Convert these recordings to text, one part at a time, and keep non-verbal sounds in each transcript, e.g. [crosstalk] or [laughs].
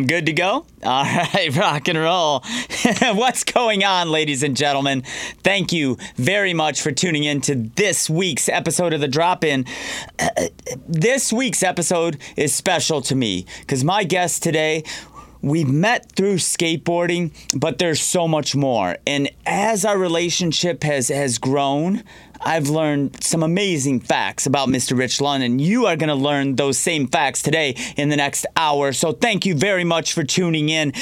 I'm good to go. All [laughs] right, rock and roll. [laughs] What's going on, ladies and gentlemen? Thank you very much for tuning in to this week's episode of The Drop In. [clears throat] This week's episode is special to me because my guest today we met through skateboarding, but there's so much more. And as our relationship has has grown, I've learned some amazing facts about Mr. Rich Lund, and you are going to learn those same facts today in the next hour. So thank you very much for tuning in.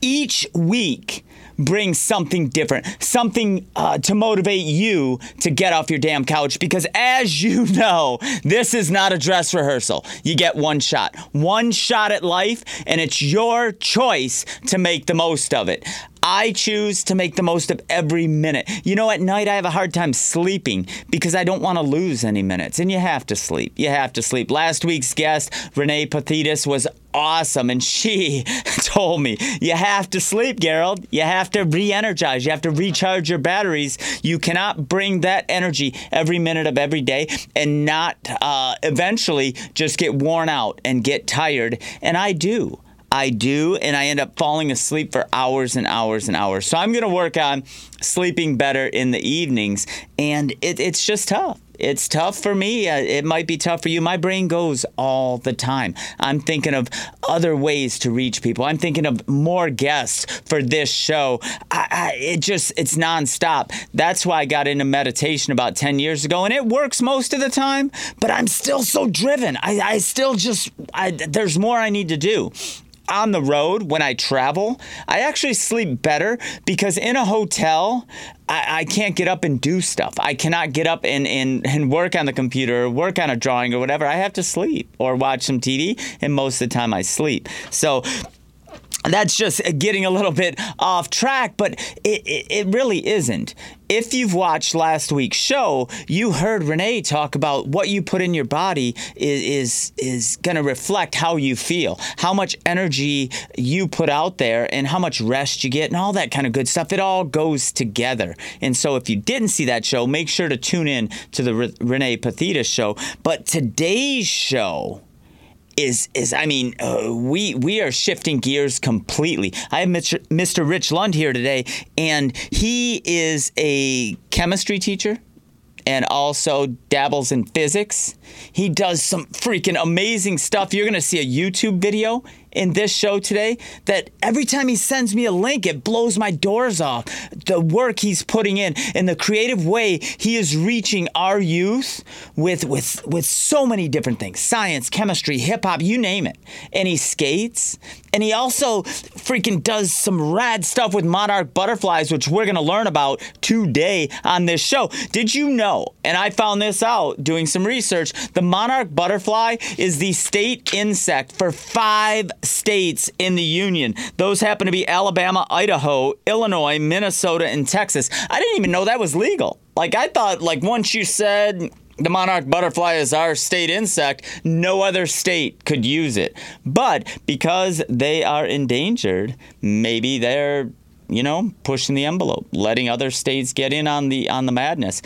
Each week, bring something different, something uh, to motivate you to get off your damn couch. Because as you [laughs] know, this is not a dress rehearsal. You get one shot, one shot at life, and it's your choice to make the most of it. I choose to make the most of every minute. You know, at night I have a hard time sleeping because I don't want to lose any minutes. And you have to sleep. You have to sleep. Last week's guest, Renee Pathitis, was awesome. And she [laughs] told me, you have to sleep, Garold. You have to re energize. You have to recharge your batteries. You cannot bring that energy every minute of every day and not uh, eventually just get worn out and get tired. And I do. I do, and I end up falling asleep for hours and hours and hours. So I'm going to work on sleeping better in the evenings, and it, it's just tough. It's tough for me. Uh, it might be tough for you. My brain goes all the time. I'm thinking of other ways to reach people. I'm thinking of more guests for this show. I, I, it just, it's nonstop. That's why I got into meditation about 10 years ago, and it works most of the time, but I'm still so driven. I, I still just, there's more I need to do on the road when I travel, I actually sleep better because in a hotel, I, I, can't get up and do stuff. I cannot get up and, and, and work on the computer or work on a drawing or whatever. I have to sleep or watch some TV, and most of the time I sleep. So that's just getting a little bit off track, but it, it, it, really isn't. If you've watched last week's show, you heard Renee talk about what you put in your body is is, is going to reflect how you feel, how much energy you put out there, and how much rest you get, and all that kind of good stuff. It all goes together. And so, if you didn't see that show, make sure to tune in to the Re- Renee Pathitas show. But today's show is is I mean uh, we we are shifting gears completely. I have Mr. Rich Lund here today, and he is a chemistry teacher and also dabbles in physics. He does some freaking amazing stuff. You're to see a YouTube video in this show today that every time he sends me a link, it blows my doors off. The work he's putting in and the creative way he is reaching our youth with with with so many different things. Science, chemistry, hip hop, you name it. And he skates and he also freaking does some rad stuff with monarch butterflies, which we're going to learn about today on this show. Did you know? And I found this out doing some research. The monarch butterfly is the state insect for five states in the union. Those happen to be Alabama, Idaho, Illinois, Minnesota, and Texas. I didn't even know that was legal. Like, I thought, like, once you said the monarch butterfly is our state insect. No other state could use it. But because they are endangered, maybe they're you know, pushing the envelope, letting other states get in on the on the madness.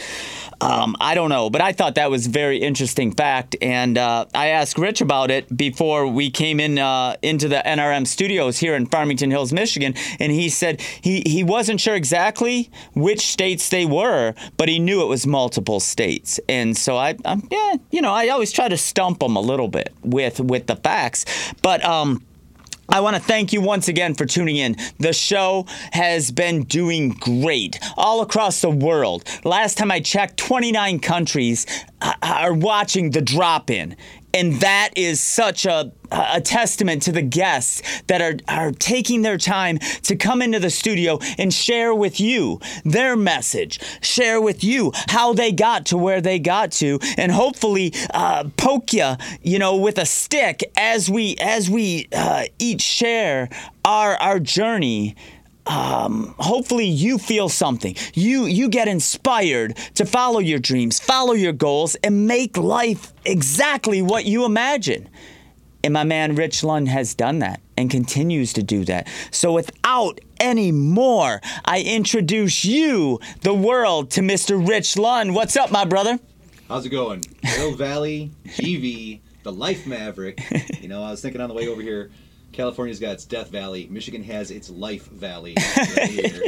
Um, I don't know, but I thought that was very interesting fact, and uh, I asked Rich about it before we came in uh, into the NRM studios here in Farmington Hills, Michigan, and he said he he wasn't sure exactly which states they were, but he knew it was multiple states, and so I, I'm, yeah, you know, I always try to stump them a little bit with with the facts, but um I want to thank you once again for tuning in. The show has been doing great all across the world. Last time I checked, 29 countries uh, are watching the drop in. And that is such a, a testament to the guests that are, are taking their time to come into the studio and share with you their message, share with you how they got to where they got to, and hopefully uh, poke you, you know, with a stick as we as we uh, each share our our journey um, hopefully you feel something. You you get inspired to follow your dreams, follow your goals, and make life exactly what you imagine. And my man Rich Lund has done that and continues to do that. So without any more, I introduce you, the world, to Mr. Rich Lund. What's up, my brother? How's it going? Hill Valley, GV, the Life Maverick. You know, I was thinking on the way over here California's got its Death Valley. Michigan has its Life Valley. Right [laughs] here.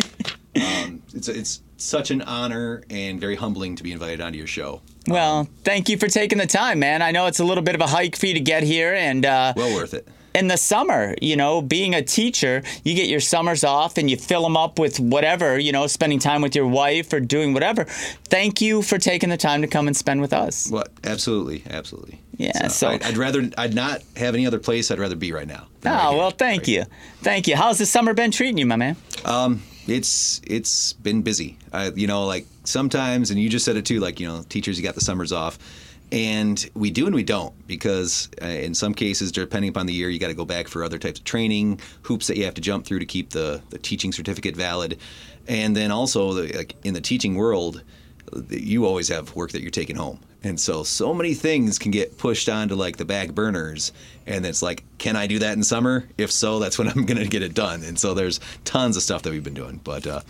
um, it's it's such an honor and very humbling to be invited onto your show. Well, thank you for taking the time, man. I know it's a little bit of a hike for you to get here, and uh, Well worth it. In the summer, you know, being a teacher, you get your summers off and you fill them up with whatever, you know, spending time with your wife or doing whatever. Thank you for taking the time to come and spend with us. What? Absolutely, absolutely. Yeah, so- I'd, I'd rather I'd not have any other place. I'd rather be right now. than right Oh, well, thank Right you. Thank you. How's the summer been treating you, my man? Um, it's it's been busy. I, you know, like sometimes, and you just said it too. Like you know, teachers, you got the summers off, and we do and we don't because uh, in some cases, depending upon the year, you got to go back for other types of training, hoops that you have to jump through to keep the the teaching certificate valid, and then also the, like in the teaching world, you always have work that you're taking home. And so, so many things can get pushed onto like the back burners. And it's like, can I do that in summer? If so, that's when [laughs] I'm going to get it done. And so, there's tons of stuff that we've been doing. But uh,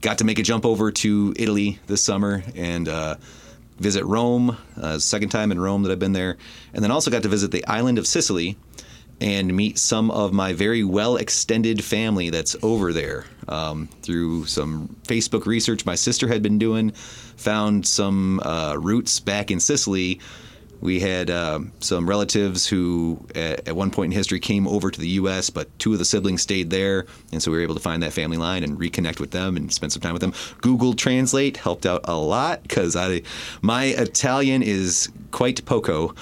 got to make a jump over to Italy this summer and uh, visit Rome, uh, second time in Rome that I've been there. And then also got to visit the island of Sicily and meet some of my very well extended family that's over there um, through some Facebook research my sister had been doing. Found some uh, roots back in Sicily. We had um some relatives who, at, at one point in history, came over to the U.S., but two of the siblings stayed there, and so we were able to find that family line and reconnect with them and spend some time with them. Google Translate helped out a lot because I, my Italian is quite poco.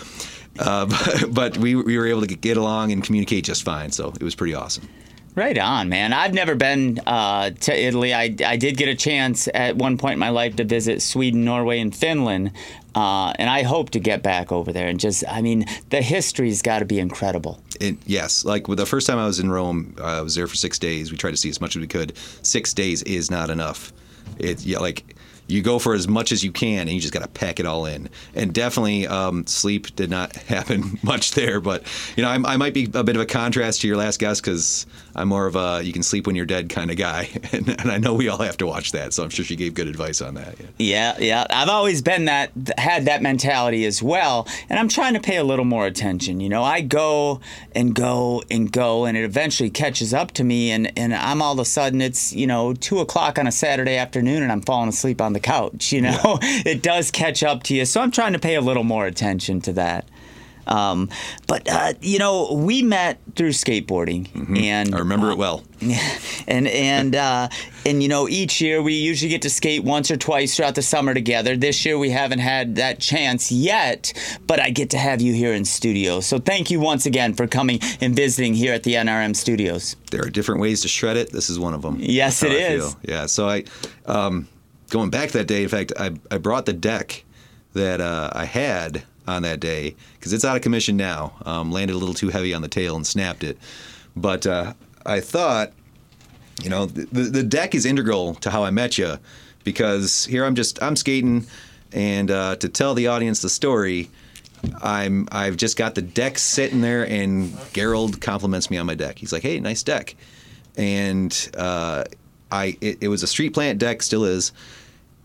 Uh, but, [laughs] but we, we were able to get along and communicate just fine, so it was pretty awesome. Right on, man. I've never been uh, to Italy. I, I did get a chance at one point in my life to visit Sweden, Norway, and Finland. Uh, and I hope to get back over there and just, I mean, the history's got to be incredible. It, yes, like the first time I was in Rome, uh, I was there for six days. We tried to see as much as we could. Six days is not enough. It yeah, like you go for as much as you can, and you just got to pack it all in. And definitely, um, sleep did not [laughs] happen much there. But you know, I, I might be a bit of a contrast to your last guest because I'm more of a you can sleep when you're dead kind of guy, [laughs] and, and I know we all have to watch that. So I'm sure she gave good advice on that. Yeah. Yeah, yeah. I've always been that, had that mentality as well. And I'm trying to pay a little more attention. You know, I go and go and go, and it eventually catches up to me. And, and I'm all of a sudden, it's, you know, two o'clock on a Saturday afternoon, and I'm falling asleep on the couch. You know, [laughs] it does catch up to you. So I'm trying to pay a little more attention to that. Um, but uh, you know, we met through skateboarding, and I remember it well. yeah, [laughs] and and uh, and you know, each year we usually get to skate once or twice throughout the summer together. This year we haven't had that chance yet, but I get to have you here in studio. So thank you once again for coming and visiting here at the NRM studios. there are different ways to shred it. This is one of them. Yes, That's it is. Yeah. So I, um, going back that day. In fact, I I brought the deck that uh, I had on that day because it's out of commission now. Um, landed a little too heavy on the tail and snapped it. But uh, I thought, you know, the, the deck is integral to how I met you because here I'm just I'm skating, and uh, to tell the audience the story. I'm I've just got the deck sitting there, and Garold compliments me on my deck. He's like, "Hey, nice deck," and uh, I it, it was a street plant deck, still is,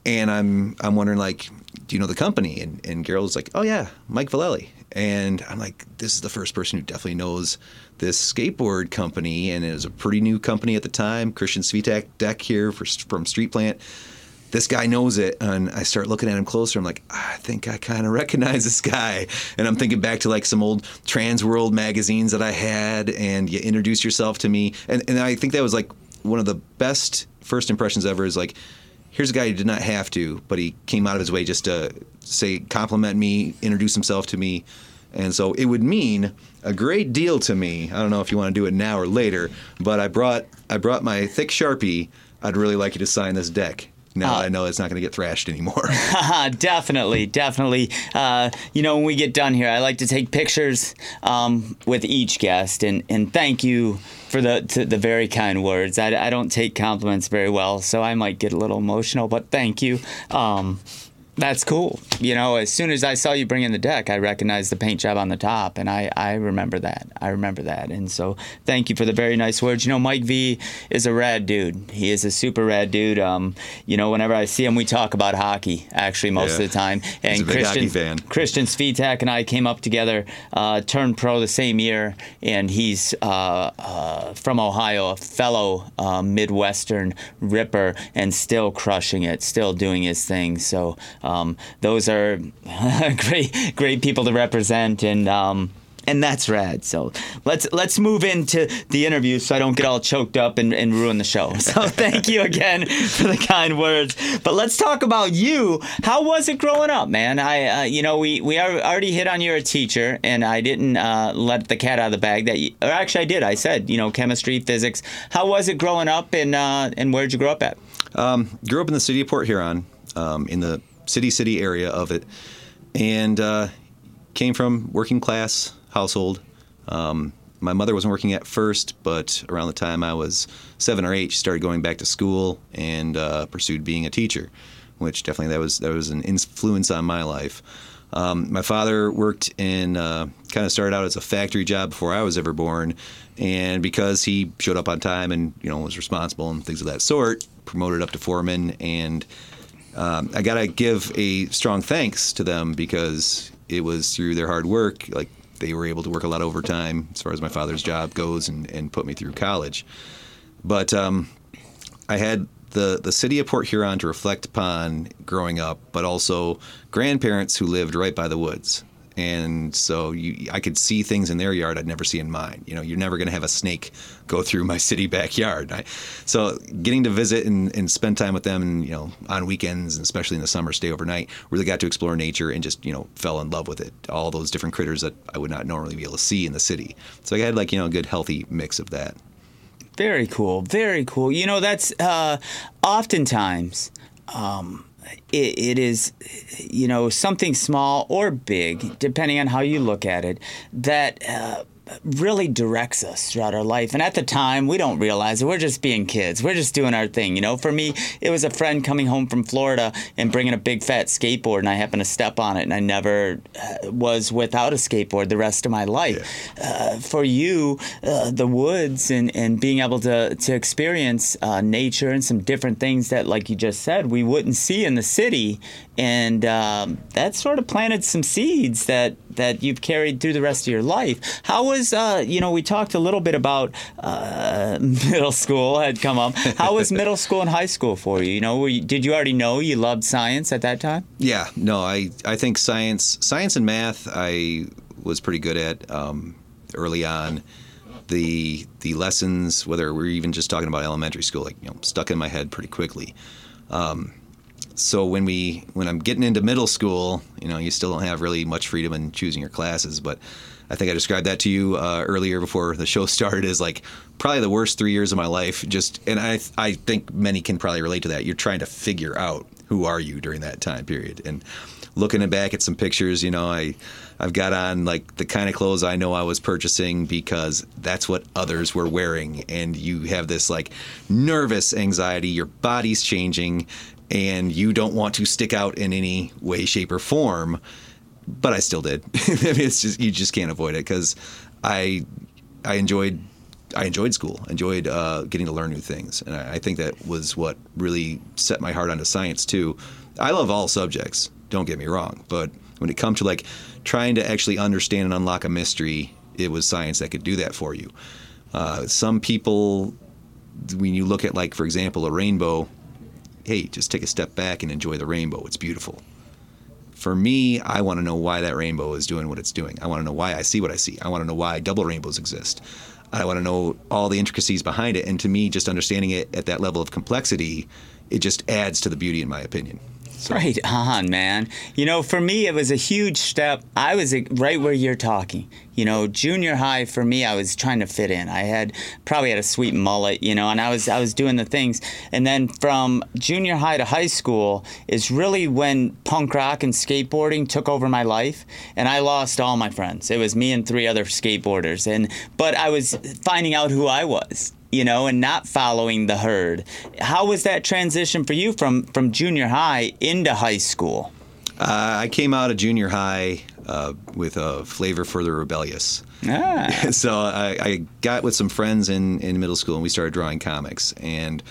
and I'm I'm wondering like, do you know the company? And and Garold's like, "Oh yeah, Mike Vallely," and I'm like, this is the first person who definitely knows this skateboard company, and it was a pretty new company at the time. Christian Svitak deck here for, from Street Plant. This guy knows it and i start looking at him closer. I'm like i think i kind of recognize this guy. And i'm thinking back to like some old TransWorld magazines that i had and you introduce yourself to me. And, and i think that was like one of the best first impressions ever is like here's a guy who did not have to but he came out of his way just to say compliment me introduce himself to me and so it would mean a great deal to me. I don't know if you want to do it now or later, but I brought I brought my thick sharpie. I'd really like you to sign this deck. Now Uh, I know it's not going to get thrashed anymore. [laughs] definitely, definitely. Uh, you know, when we get done here, I like to take pictures um, with each guest, and, and thank you for the to the very kind words. I, I don't take compliments very well, so I might get a little emotional, but thank you. Um, That's cool. You know, as soon as I saw you bring in the deck, I recognized the paint job on the top, and I, I remember that. I remember that. And so thank you for the very nice words. You know, Mike V is a rad dude. He is a super rad dude. Um, you know, whenever I see him, we talk about hockey, actually, most Yeah. of the time. And He's a big Christian, hockey fan. Christian Svitak and I came up together, uh, turned pro the same year, and he's uh, uh, from Ohio, a fellow uh, Midwestern ripper, and still crushing it, still doing his thing. So um, those are [laughs] great, great people to represent, and. Um, and that's rad. So let's let's move into the interview so I don't get all choked up and, and ruin the show. [laughs] So thank you again for the kind words. But let's talk about you. How was it growing up, man? I uh, you know we we already hit on you're a teacher, and I didn't uh, let the cat out of the bag. That you, or actually I did. I said you know chemistry, physics. How was it growing up, and uh, and where'd you grow up at? Grew up in the city of Port Huron, um, in the city city area of it, and uh, came from working class household. Um, my mother wasn't working at first, but around the time I was seven or eight, she started going back to school and uh, pursued being a teacher, which definitely that was that was an influence on my life. Um, my father worked in uh, kind of started out as a factory job before I was ever born, and because he showed up on time and you know was responsible and things of that sort, promoted up to foreman. And um, I gotta give a strong thanks to them because it was through their hard work, like they were able to work a lot of overtime as far as my father's job goes, and, and put me through college. But um, I had the the city of Port Huron to reflect upon growing up, but also grandparents who lived right by the woods. And so you, I could see things in their yard I'd never see in mine. You know, you're never going to have a snake go through my [laughs] city backyard. I, so getting to visit and, and spend time with them, and you know, on weekends and especially in the summer, stay overnight, really got to explore nature and just you know fell in love with it. All those different critters that I would not normally be able to see in the city. So I had like you know a good healthy mix of that. Very cool. Very cool. You know, that's uh, oftentimes um, it, it is, you know, something small or big, depending on how you look at it, that. Uh, really directs us throughout our life. And at the time, we don't realize it. We're just being kids. We're just doing our thing. You know, for me, it was a friend coming home from Florida and bringing a big fat skateboard, and I happened to step on it, and I never uh, was without a skateboard the rest of my life. Uh, for you, uh, the woods and, and being able to, to experience uh, nature and some different things that, like you just said, we wouldn't see in the city. And um, that sort of planted some seeds that, that you've carried through the rest of your life. How was, uh, you know, we talked a little bit about uh, [laughs] middle school had come up. How was middle [laughs] school and high school for you? You know, were you, did you already know you loved science at that time? Yeah, no, I, I think science science and math I was pretty good at um, early on. The the lessons, whether we're even just talking about elementary school, like you know, stuck in my head pretty quickly. Um, so when we when I'm getting into middle school, you know, you still don't have really much freedom in choosing your classes. But I think I described that to you uh, earlier before the show [laughs] started as like probably the worst three years of my life. Just and I I think many can probably relate to that. You're trying to figure out who are you during that time period and looking back at some pictures, you know, I I've got on like the kind of clothes I know I was purchasing because that's what others were wearing and you have this like nervous anxiety, your body's changing and you don't want to stick out in any way shape or form. But I still did. I [laughs] mean, it's just you just can't avoid it cuz I I enjoyed I enjoyed school, enjoyed uh, getting to learn new things, and I, I think that was what really set my heart onto science too. I love all subjects, don't get me wrong, but when it comes to like trying to actually understand and unlock a mystery, it was science that could do that for you. Uh, some people, when you look at like for example a rainbow, hey, just take a step back and enjoy the rainbow. It's beautiful. For me, I want to know why that rainbow is doing what it's doing. I want to know why I see what I see. I want to know why double rainbows exist. I want to know all the intricacies behind it. And to me, just understanding it at that level of complexity, it just adds to the beauty, in my opinion. Right on, man. You know, for me, it was a huge step. I was right where you're talking. You know, junior high for me, I was trying to fit in. I had probably had a sweet mullet, you know, and I was I was doing the things. And then from junior high to high school is really when punk rock and skateboarding took over my life, and I lost all my friends. It was me and three other skateboarders, and but I was finding out who I was you know, and not following the herd. How was that transition for you from from junior high into high school? Uh, I came out of junior high uh, with a flavor for the rebellious. Ah. [laughs] so I, I got with some friends in, in middle school and we started drawing comics and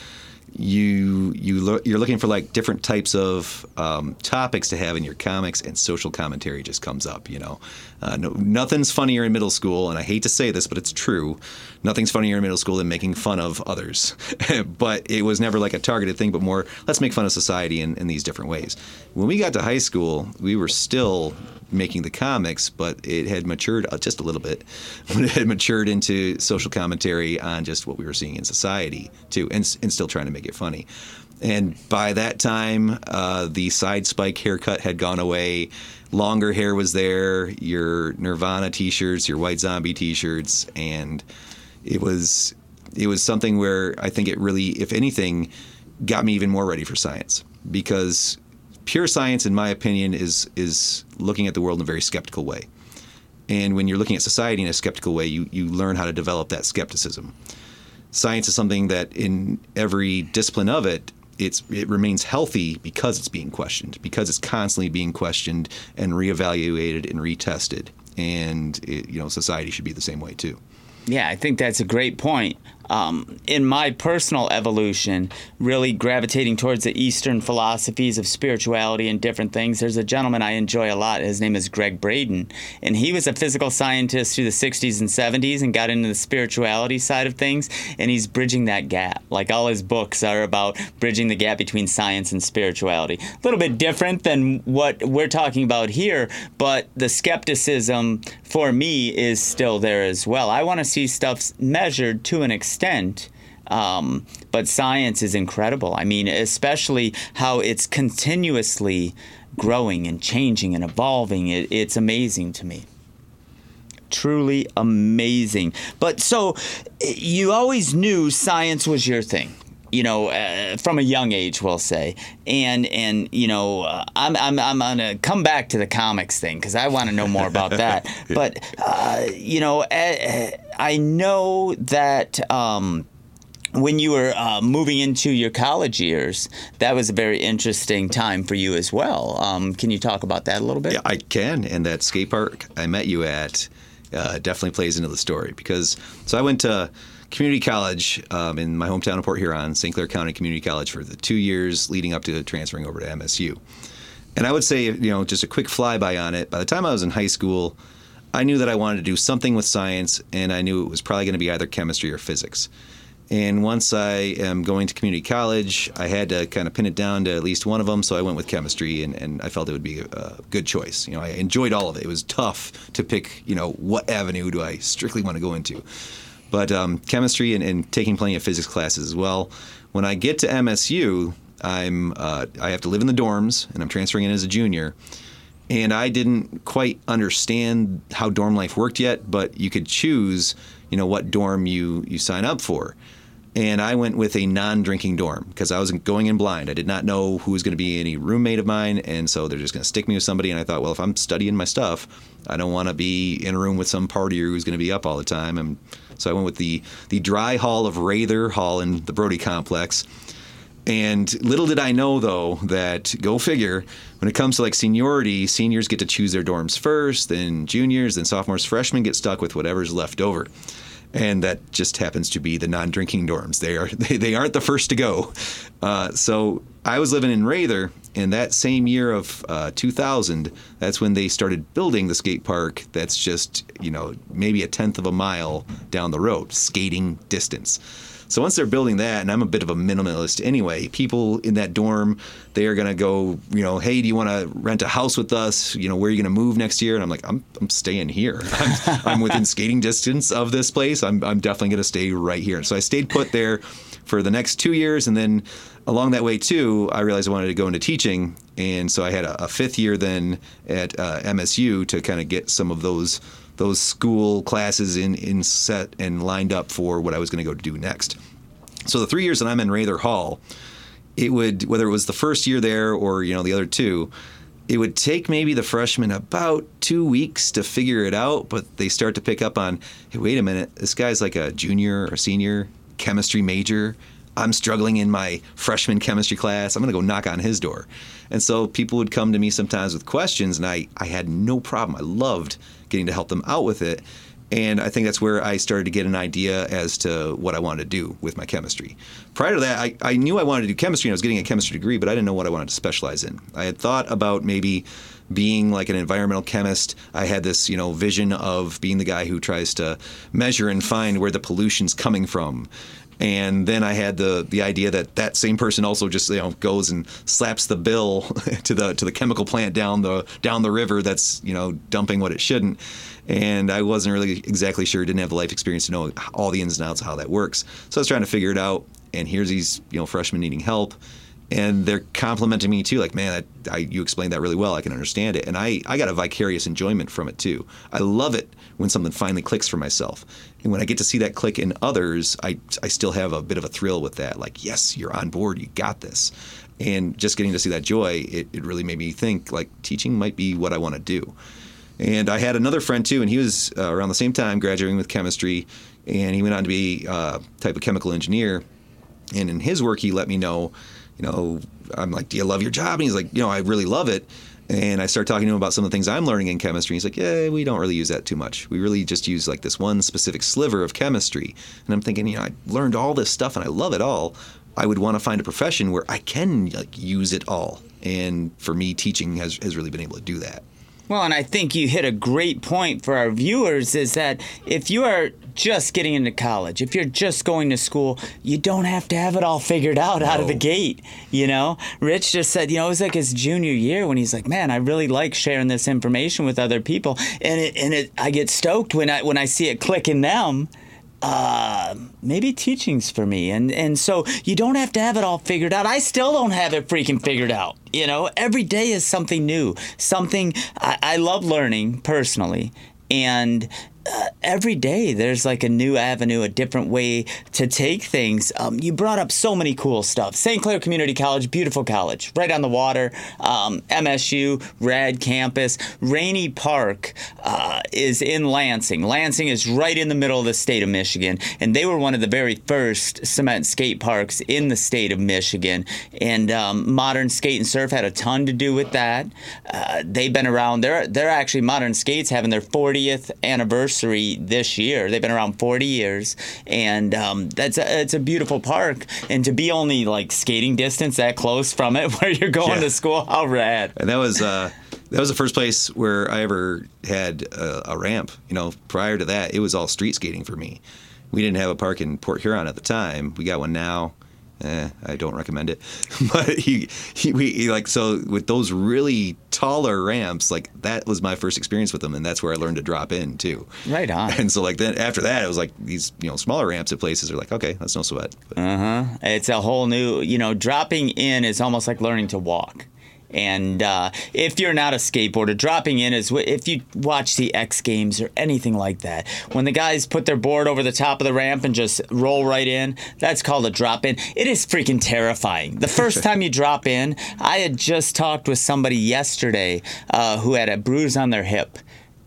you you lo- you're looking for like different types of um, topics to have in your comics and social commentary just comes up you know? Uh, no, nothing's funnier in middle school and i hate to say this but it's true. Nothing's funnier in middle school than making fun of others. [laughs] But it was never like a targeted thing but more let's make fun of society in, in these different ways. When we got to high school we were still making the comics, but it had matured uh, just a little bit. [laughs] it had matured into social commentary on just what we were seeing in society too, and, and still trying to make it funny. And by that time, uh, the side spike haircut had gone away. Longer hair was there. Your Nirvana T-shirts, your White Zombie T-shirts, and it was it was something where I think it really, if anything, got me even more ready for science because pure science, in my opinion, is is looking at the world in a very skeptical way. And when you're looking at society in a skeptical way, you, you learn how to develop that skepticism. Science is something that in every discipline of it, it's it remains healthy because it's being questioned, because it's constantly being questioned and reevaluated and retested. And it, you know, society should be the same way too. Yeah, I think that's a great point um, in my personal evolution, really gravitating towards the Eastern philosophies of spirituality and different things. There's a gentleman I enjoy a lot. His name is Gregg Braden, and he was a physical scientist through the 60s and 70s and got into the spirituality side of things, and he's bridging that gap. Like all his books are about bridging the gap between science and spirituality. A little bit different than what we're talking about here, but the skepticism for me is still there as well. I want to see stuff measured to an extent. Um, but science is incredible. I mean, especially how it's continuously growing and changing and evolving. It, it's amazing to me. Truly amazing. But so you always knew science was your thing you know, uh, from a young age, we'll say, and and you know, uh, I'm I'm I'm gonna come back to the comics thing because I want to know more about that. [laughs] but uh, you know, I know that. Um, when you were uh, moving into your college years, that was a very interesting time for you as well. Um, can you talk about that a little bit? Yeah, I can. And that skate park I met you at uh, definitely plays into the story because so I went to community college um, in my hometown of Port Huron, St. Clair County Community College, for the two years leading up to transferring over to MSU. And I would say, you know, just a quick flyby on it. By the time I was in high school, I knew that I wanted to do something with science, and I knew it was probably going to be either chemistry or physics. And once I am going to community college, I had to kind of pin it down to at least one of them. So I went with chemistry, and, and I felt it would be a good choice. You know, I enjoyed all of it. It was tough to pick, you know, what avenue do I strictly want to go into but um, chemistry and, and, taking plenty of physics classes as well. When I get to MSU, I'm uh, I have to live in the dorms, and I'm transferring in as a junior. And I didn't quite understand how dorm life worked yet, but you could choose, you know, what dorm you you sign up for. And I went with a non-drinking dorm because I was going in blind. I did not know who was going to be any roommate of mine, and so they're just going to stick me with somebody. And I thought, well, if I'm studying my stuff, I don't want to be in a room with some partier who's going to be up all the time. And so I went with the the dry hall of Rather Hall in the Brody complex. And little did I know, though, that go figure, when it comes to like seniority, seniors get to choose their dorms first, then juniors, then sophomores, freshmen get stuck with whatever's left over. And that just happens to be the non-drinking dorms. They are [laughs] they, they aren't the first to go. Uh, so I was living in Rather, and that same year of uh, 2000, that's when they started building the skate park. That's just you know maybe a tenth of a mile down the road, skating distance. So once they're building that, and I'm a bit of a minimalist anyway, people in that dorm, they are going to go, you know, hey, do you want to rent a house with us? You know, where are you going to move next year? And I'm like, I'm, I'm staying here. [laughs] I'm, I'm within [laughs] skating distance of this place. I'm, I'm definitely going to stay right here. So I stayed put there for the next two years, and then along that way too, I realized I wanted to go into teaching, and so I had a, a fifth year then at uh, MSU to kind of get some of those those school classes in in set and lined up for what I was going to go do next. So the three years that I'm in Rather Hall, it would whether it was the first year there or you know the other two. It would take maybe the freshmen about two weeks to figure it out, but they start to pick up on, hey, wait a minute, this guy's like a junior or senior chemistry major I'm struggling in my freshman chemistry class. I'm going to go knock on his door. And so people would come to me sometimes with questions, and I, I had no problem. I loved getting to help them out with it. And I think that's where I started to get an idea as to what I wanted to do with my chemistry. Prior to that, I, I knew I wanted to do chemistry and I was getting a chemistry degree, but I didn't know what I wanted to specialize in. I had thought about maybe being like an environmental chemist. I had this, you know, vision of being the guy who tries to measure and find where the pollution's coming from and then I had the the idea that that same person also just you know goes and slaps the bill [laughs] to the to the chemical plant down the down the river that's you know dumping what it shouldn't. And I wasn't really exactly sure, didn't have the life experience to know all the ins and outs of how that works. So I was trying to figure it out. And here's these you know freshmen needing help and they're complimenting me too like man I, I, you explained that really well i can understand it and I, I got a vicarious enjoyment from it too i love it when something finally clicks for myself and when i get to see that click in others i, I still have a bit of a thrill with that like yes you're on board you got this and just getting to see that joy it, it really made me think like teaching might be what i want to do and i had another friend too and he was uh, around the same time graduating with chemistry and he went on to be a uh, type of chemical engineer and in his work he let me know you know, I'm like, do you love your job? And he's like, you know, I really love it. And I start talking to him about some of the things I'm learning in chemistry. He's like, yeah, we don't really use that too much. We really just use like this one specific sliver of chemistry. And I'm thinking, you know, I learned all this stuff and I love it all. I would want to find a profession where I can like use it all. And for me, teaching has, has really been able to do that. Well, and I think you hit a great point for our viewers is that if you are just getting into college, if you're just going to school, you don't have to have it all figured out no. out of the gate. You know, Rich just said, you know, it was like his junior year when he's like, man, I really like sharing this information with other people, and it, and it, I get stoked when I when I see it click in them uh, maybe teaching's for me. And and so you don't have to have it all figured out. I still don't have it freaking figured out. You know, every day is something new. Something I, I love learning personally. And uh, every day there's like a new avenue, a different way to take things. Um, you brought up so many cool stuff. St. Clair Community College, beautiful college, right on the water. Um, MSU, rad campus. Ranney Park uh, is in Lansing. Lansing is right in the middle of the state of Michigan, and they were one of the very first cement skate parks in the state of Michigan. And um, modern skate and surf had a ton to do with that. Uh, they've been around. They're they're actually modern skates having their 40th anniversary anniversary this year. They've been around 40 years, and um, that's a, it's a beautiful park. And to be only like skating distance that close from it, [laughs] where you're going yeah. to school, how rad! And that was. Uh, that was the first place where I ever had a, a ramp. You know, prior to that, it was all street skating for me. We didn't have a park in Port Huron at the time. We got one now eh, I don't recommend it. [laughs] but he, he, we, he, like, so with those really taller ramps, like that was my first experience with them, and that's where I learned to drop in too. Right on. And so like then after that, it was like these you know smaller ramps at places are like okay, that's no sweat. Uh huh. It's a whole new you know dropping in is almost like learning to walk. And uh, if you're not a skateboarder, dropping in is if you watch the X Games or anything like that. When the guys put their board over the top of the ramp and just roll right in, that's called a drop in. It is freaking terrifying. The first [laughs] time you drop in, I had just talked with somebody yesterday uh, who had a bruise on their hip,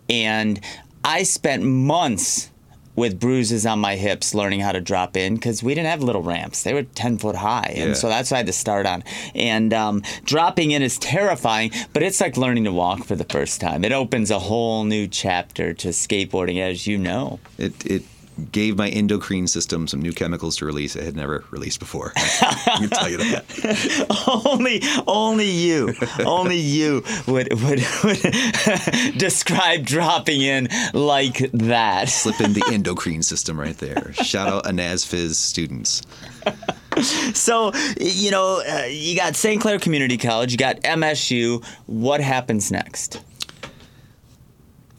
and I spent months with bruises on my hips learning how to drop in because we didn't have little ramps. They were 10 foot high. And yeah. so that's what I had to start on. And um, dropping in is terrifying, but it's like learning to walk for the first time. It opens a whole new chapter to skateboarding, as you know. It, it gave my endocrine system some new chemicals to release it had never released before. [laughs] I can tell you that. [laughs] only, only you, only you would would, would [laughs] describe dropping in like that. Slip in the endocrine system right there. Shout out ANASFIS students. so you know uh, you got St. Clair Community College, you got MSU. What happens next?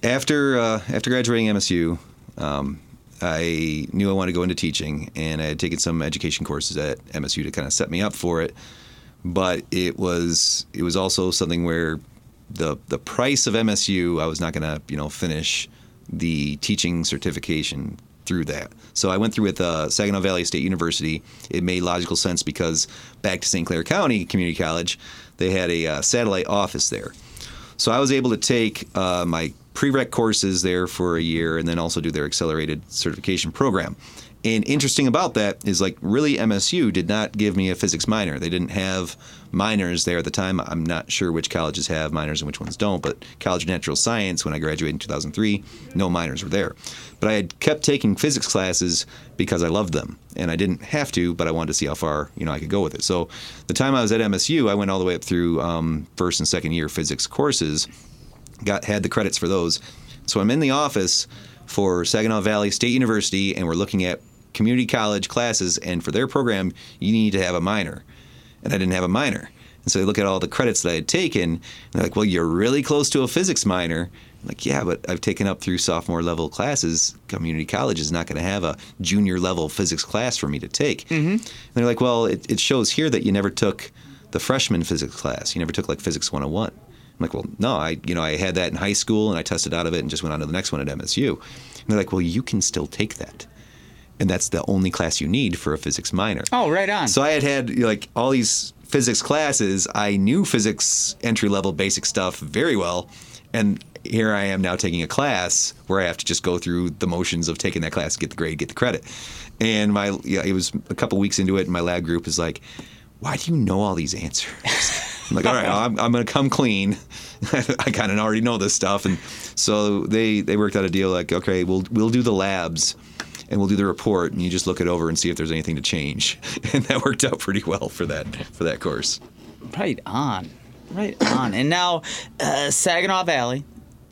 After uh, after graduating MSU, um, I knew I wanted to go into teaching, and I had taken some education courses at MSU to kind of set me up for it. But it was it was also something where the the price of MSU, I was not going to you know finish the teaching certification through that. So I went through with uh, Saginaw Valley State University. It made logical sense because back to St. Clair County Community College, they had a uh, satellite office there. So I was able to take uh, my prereq courses there for a year, and then also do their accelerated certification program. And interesting about that is like really MSU did not give me a physics minor. They didn't have minors there at the time. I'm not sure which colleges have minors and which ones don't, but College of Natural Science when I graduated in 2003, no minors were there. But I had kept taking physics classes because I loved them, and I didn't have to, but I wanted to see how far you know I could go with it. So the time I was at MSU, I went all the way up through um, first and second year physics courses, got had the credits for those. So I'm in the office for Saginaw Valley State University, and we're looking at community college classes, and for their program, you need to have a minor. And I didn't have a minor. And so they look at all the credits that I had taken, and they're like, well, you're really close to a physics minor. I'm like, yeah, but I've taken up through sophomore level classes. Community college is not going to have a junior level physics class for me to take. Mm-hmm. And they're like, well, it, it shows here that you never took the freshman physics class. You never took like physics 101. I'm like, well, no, I you know I had that in high school and I tested out of it and just went on to the next one at MSU. And they're like, well, you can still take that and that's the only class you need for a physics minor. Oh, right on. So I had had like all these physics classes. I knew physics entry level basic stuff very well, and here I am now taking a class where I have to just go through the motions of taking that class, get the grade, get the credit. And my yeah, it was a couple weeks into it, and my lab group is like, "Why do you know all these answers?" [laughs] I'm like, "All right, I'm, I'm going to come clean. [laughs] I kind of already know this stuff." And so they they worked out a deal like, "Okay, we'll we'll do the labs." and we'll do the report and you just look it over and see if there's anything to change [laughs] and that worked out pretty well for that for that course right on right on and now uh, saginaw valley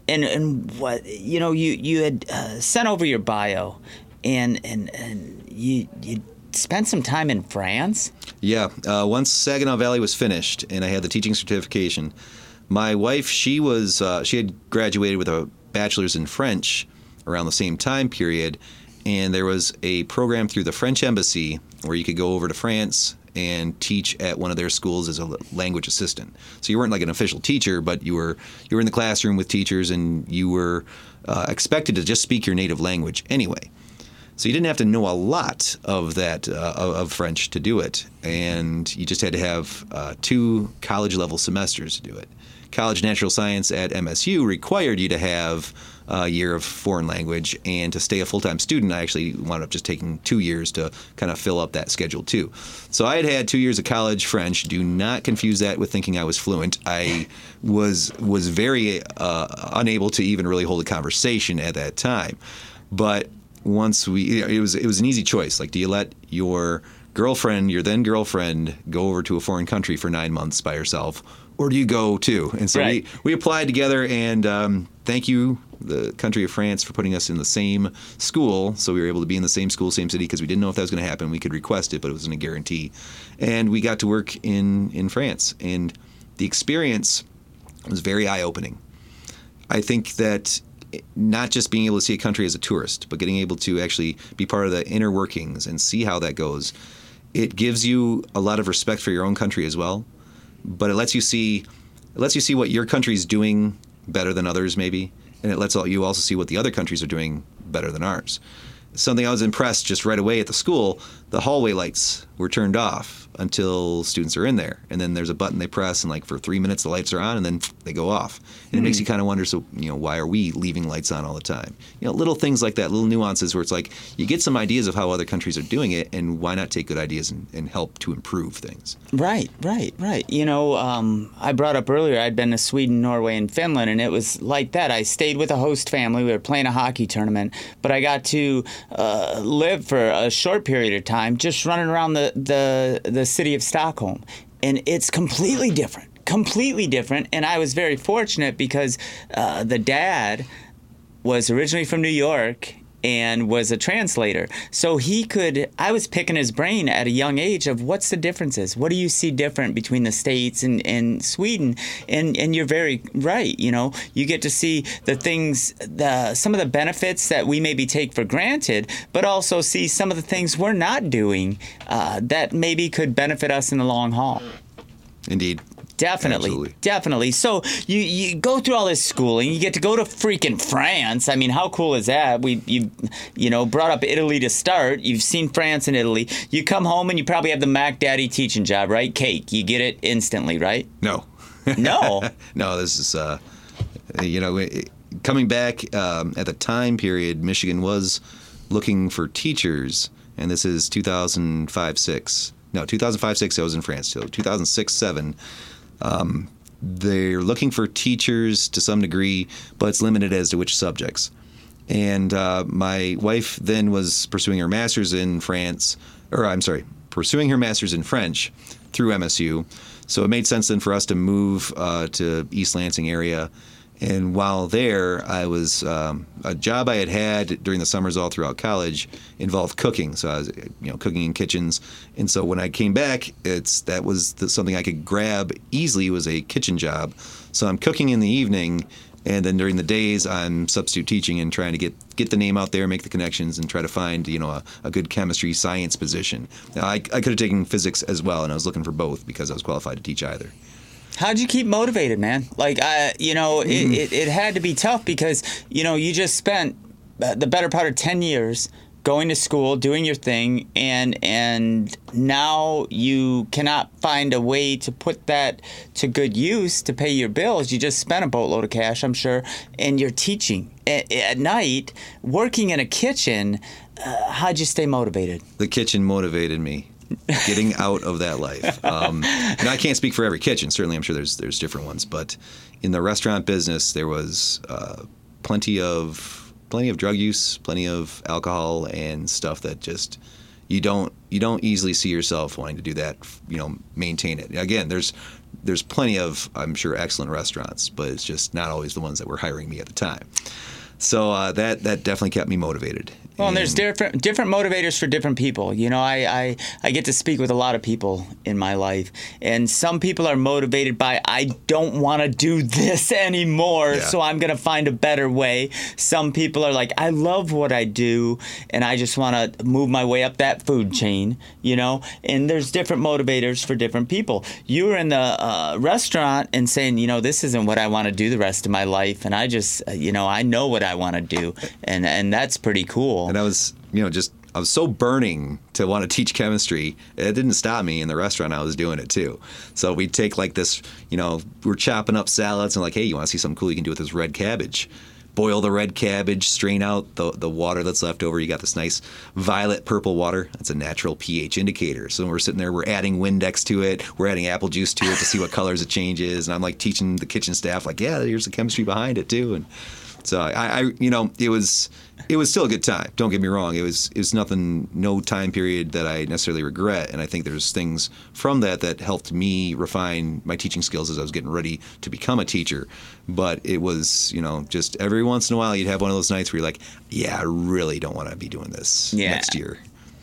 and and what you know you you had uh, sent over your bio and and and you you spent some time in france yeah uh, once saginaw valley was finished and i had the teaching certification my wife she was uh, she had graduated with a bachelor's in french around the same time period and there was a program through the French embassy where you could go over to France and teach at one of their schools as a language assistant. So you weren't like an official teacher, but you were you were in the classroom with teachers, and you were uh, expected to just speak your native language anyway. So you didn't have to know a lot of that uh, of French to do it, and you just had to have uh, two college level semesters to do it. College Natural Science at MSU required you to have a year of foreign language, and to stay a full time student, I actually wound up just taking two years to kind of fill up that schedule too. So I had had two years of college French. Do not confuse that with thinking I was fluent. I was was very uh, unable to even really hold a conversation at that time, but once we it was it was an easy choice. Like do you let your girlfriend your then girlfriend go over to a foreign country for nine months by herself or do you go too? And so Right. we, we applied together and um, thank you the country of france for putting us in the same school. So we were able to be in the same school same city because we didn't know if that was going to happen. We could request it but it wasn't a guarantee. And we got to work in in france and the experience was very eye-opening. I think that not just being able to see a country as a tourist, but getting able to actually be part of the inner workings and see how that goes, it gives you a lot of respect for your own country as well. But it lets you see, it lets you see what your country's doing better than others, maybe, and it lets you also see what the other countries are doing better than ours. Something I was impressed just right away at the school, the hallway lights were turned off until students are in there. And then there's a button they press and like for 3 minutes the lights are on and then they go off. And it makes you kind of wonder so, you know, why are we leaving lights on all the time? You know, little things like that, little nuances where it's like you get some ideas of how other countries are doing it and why not take good ideas and, and help to improve things. Right, right, right. You know, um, I brought up earlier I'd been to Sweden, Norway, and Finland, and it was like that. I stayed with a host family. We were playing a hockey tournament, but I got to uh, live for a short period of time just running around the, the, the city of Stockholm. And it's completely different, completely different. And I was very fortunate because uh, the dad was originally from New York and was a translator. So he could I was picking his brain at a young age of what's the differences? What do you see different between the States and, and Sweden? And and you're very right, you know, you get to see the things the some of the benefits that we maybe take for granted, but also see some of the things we're not doing uh, that maybe could benefit us in the long haul. Indeed. Definitely, Absolutely. definitely. So you you go through all this schooling, you get to go to freaking France. I mean, how cool is that? We you you know brought up Italy to start. You've seen France and Italy. You come home and you probably have the Mac Daddy teaching job, right? Cake. You get it instantly, right? No. No. [laughs] no, this is, uh, you know, coming back um, at the time period, Michigan was looking for teachers, and this is 2005 6. No, 2005 6, I was in France. So 2006 7. Um, they're looking for teachers to some degree, but it's limited as to which subjects. And uh, my wife then was pursuing her master's in France, or I'm sorry, pursuing her master's in French through MSU. So it made sense then for us to move uh, to East Lansing area. And while there, I was um, a job I had had during the summers all throughout college involved cooking. So I was, you know, cooking in kitchens. And so when I came back, it's that was the, something I could grab easily was a kitchen job. So I'm cooking in the evening and then during the days I'm substitute teaching and trying to get get the name out there, make the connections, and try to find you know a, a good chemistry science position. Now, I, I could have taken physics as well, and I was looking for both because I was qualified to teach either. How'd you keep motivated, man? Like, I, you know, it, Mm-hmm. it, it had to be tough because, you know, you just spent uh, the better part of 10 years going to school, doing your thing, and and now you cannot find a way to put that to good use to pay your bills. You just spent a boatload of cash, I'm sure, and you're teaching at, at night, working in a kitchen. Uh, how'd you stay motivated? The kitchen motivated me. Getting out of that life. Um, and I can't speak for every kitchen. Certainly, I'm sure there's there's different ones. But in the restaurant business, there was uh, plenty of plenty of drug use, plenty of alcohol, and stuff that just you don't you don't easily see yourself wanting to do that. You know, maintain it. Again, there's there's plenty of I'm sure excellent restaurants, but it's just not always the ones that were hiring me at the time. So uh, that that definitely kept me motivated. Well, and there's different different motivators for different people. You know, I, I I get to speak with a lot of people in my life, and some people are motivated by I don't want to do this [laughs] anymore, Yeah. so I'm gonna find a better way. Some people are like, I love what I do, and I just want to move my way up that food chain. You know, and there's different motivators for different people. You were in the uh, restaurant and saying, you know, this isn't what I want to do the rest of my life, and I just, uh, you know, I know what I want to do, and and that's pretty cool. And I was, you know, just I was so burning to want to teach chemistry. It didn't stop me in the restaurant. I was doing it too. So we'd take like this, you know, we're chopping up salads and like, hey, you want to see something cool you can do with this red cabbage? Boil the red cabbage, strain out the, the water that's left over. You got this nice violet purple water. That's a natural pH indicator. So we're sitting there, we're adding Windex to it. We're adding apple juice to it to see what [laughs] colors it changes. And I'm like teaching the kitchen staff, like, yeah, here's the chemistry behind it too. And so I, I, you know, it was it was still a good time. Don't get me wrong. It was it was nothing, no time period that I necessarily regret. And I think there's things from that that helped me refine my teaching skills as I was getting ready to become a teacher. But it was, you know, just every once in a while you'd have one of those nights where you're like, yeah, I really don't want to be doing this Yeah. next year.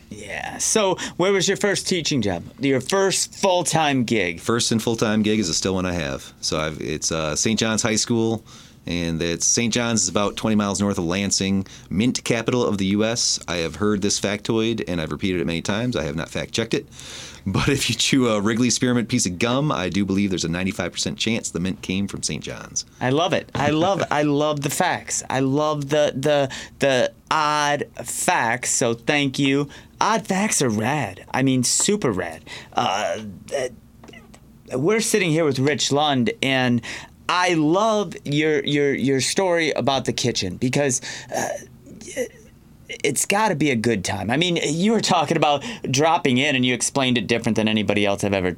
Yeah. So, where was your first teaching job? Your first full time gig? First and full time gig is still one I have. So I've, it's uh, St. John's High School, and that St. John's is about 20 miles north of Lansing, mint capital of the U.S. I have heard this factoid, and I've repeated it many times. I have not fact checked it. [laughs] But if you chew a Wrigley Spearmint piece of gum, I do believe there's a 95% chance the mint came from St. John's. I love it. I love I love the facts. I love the the the odd facts. So thank you. Odd facts are rad. I mean, super rad. Uh, uh, we're sitting here with Rich Lund, and I love your your your story about the kitchen because. Uh, it's got to be a good time. I mean, you were talking about dropping in, and you explained it different than anybody else I've ever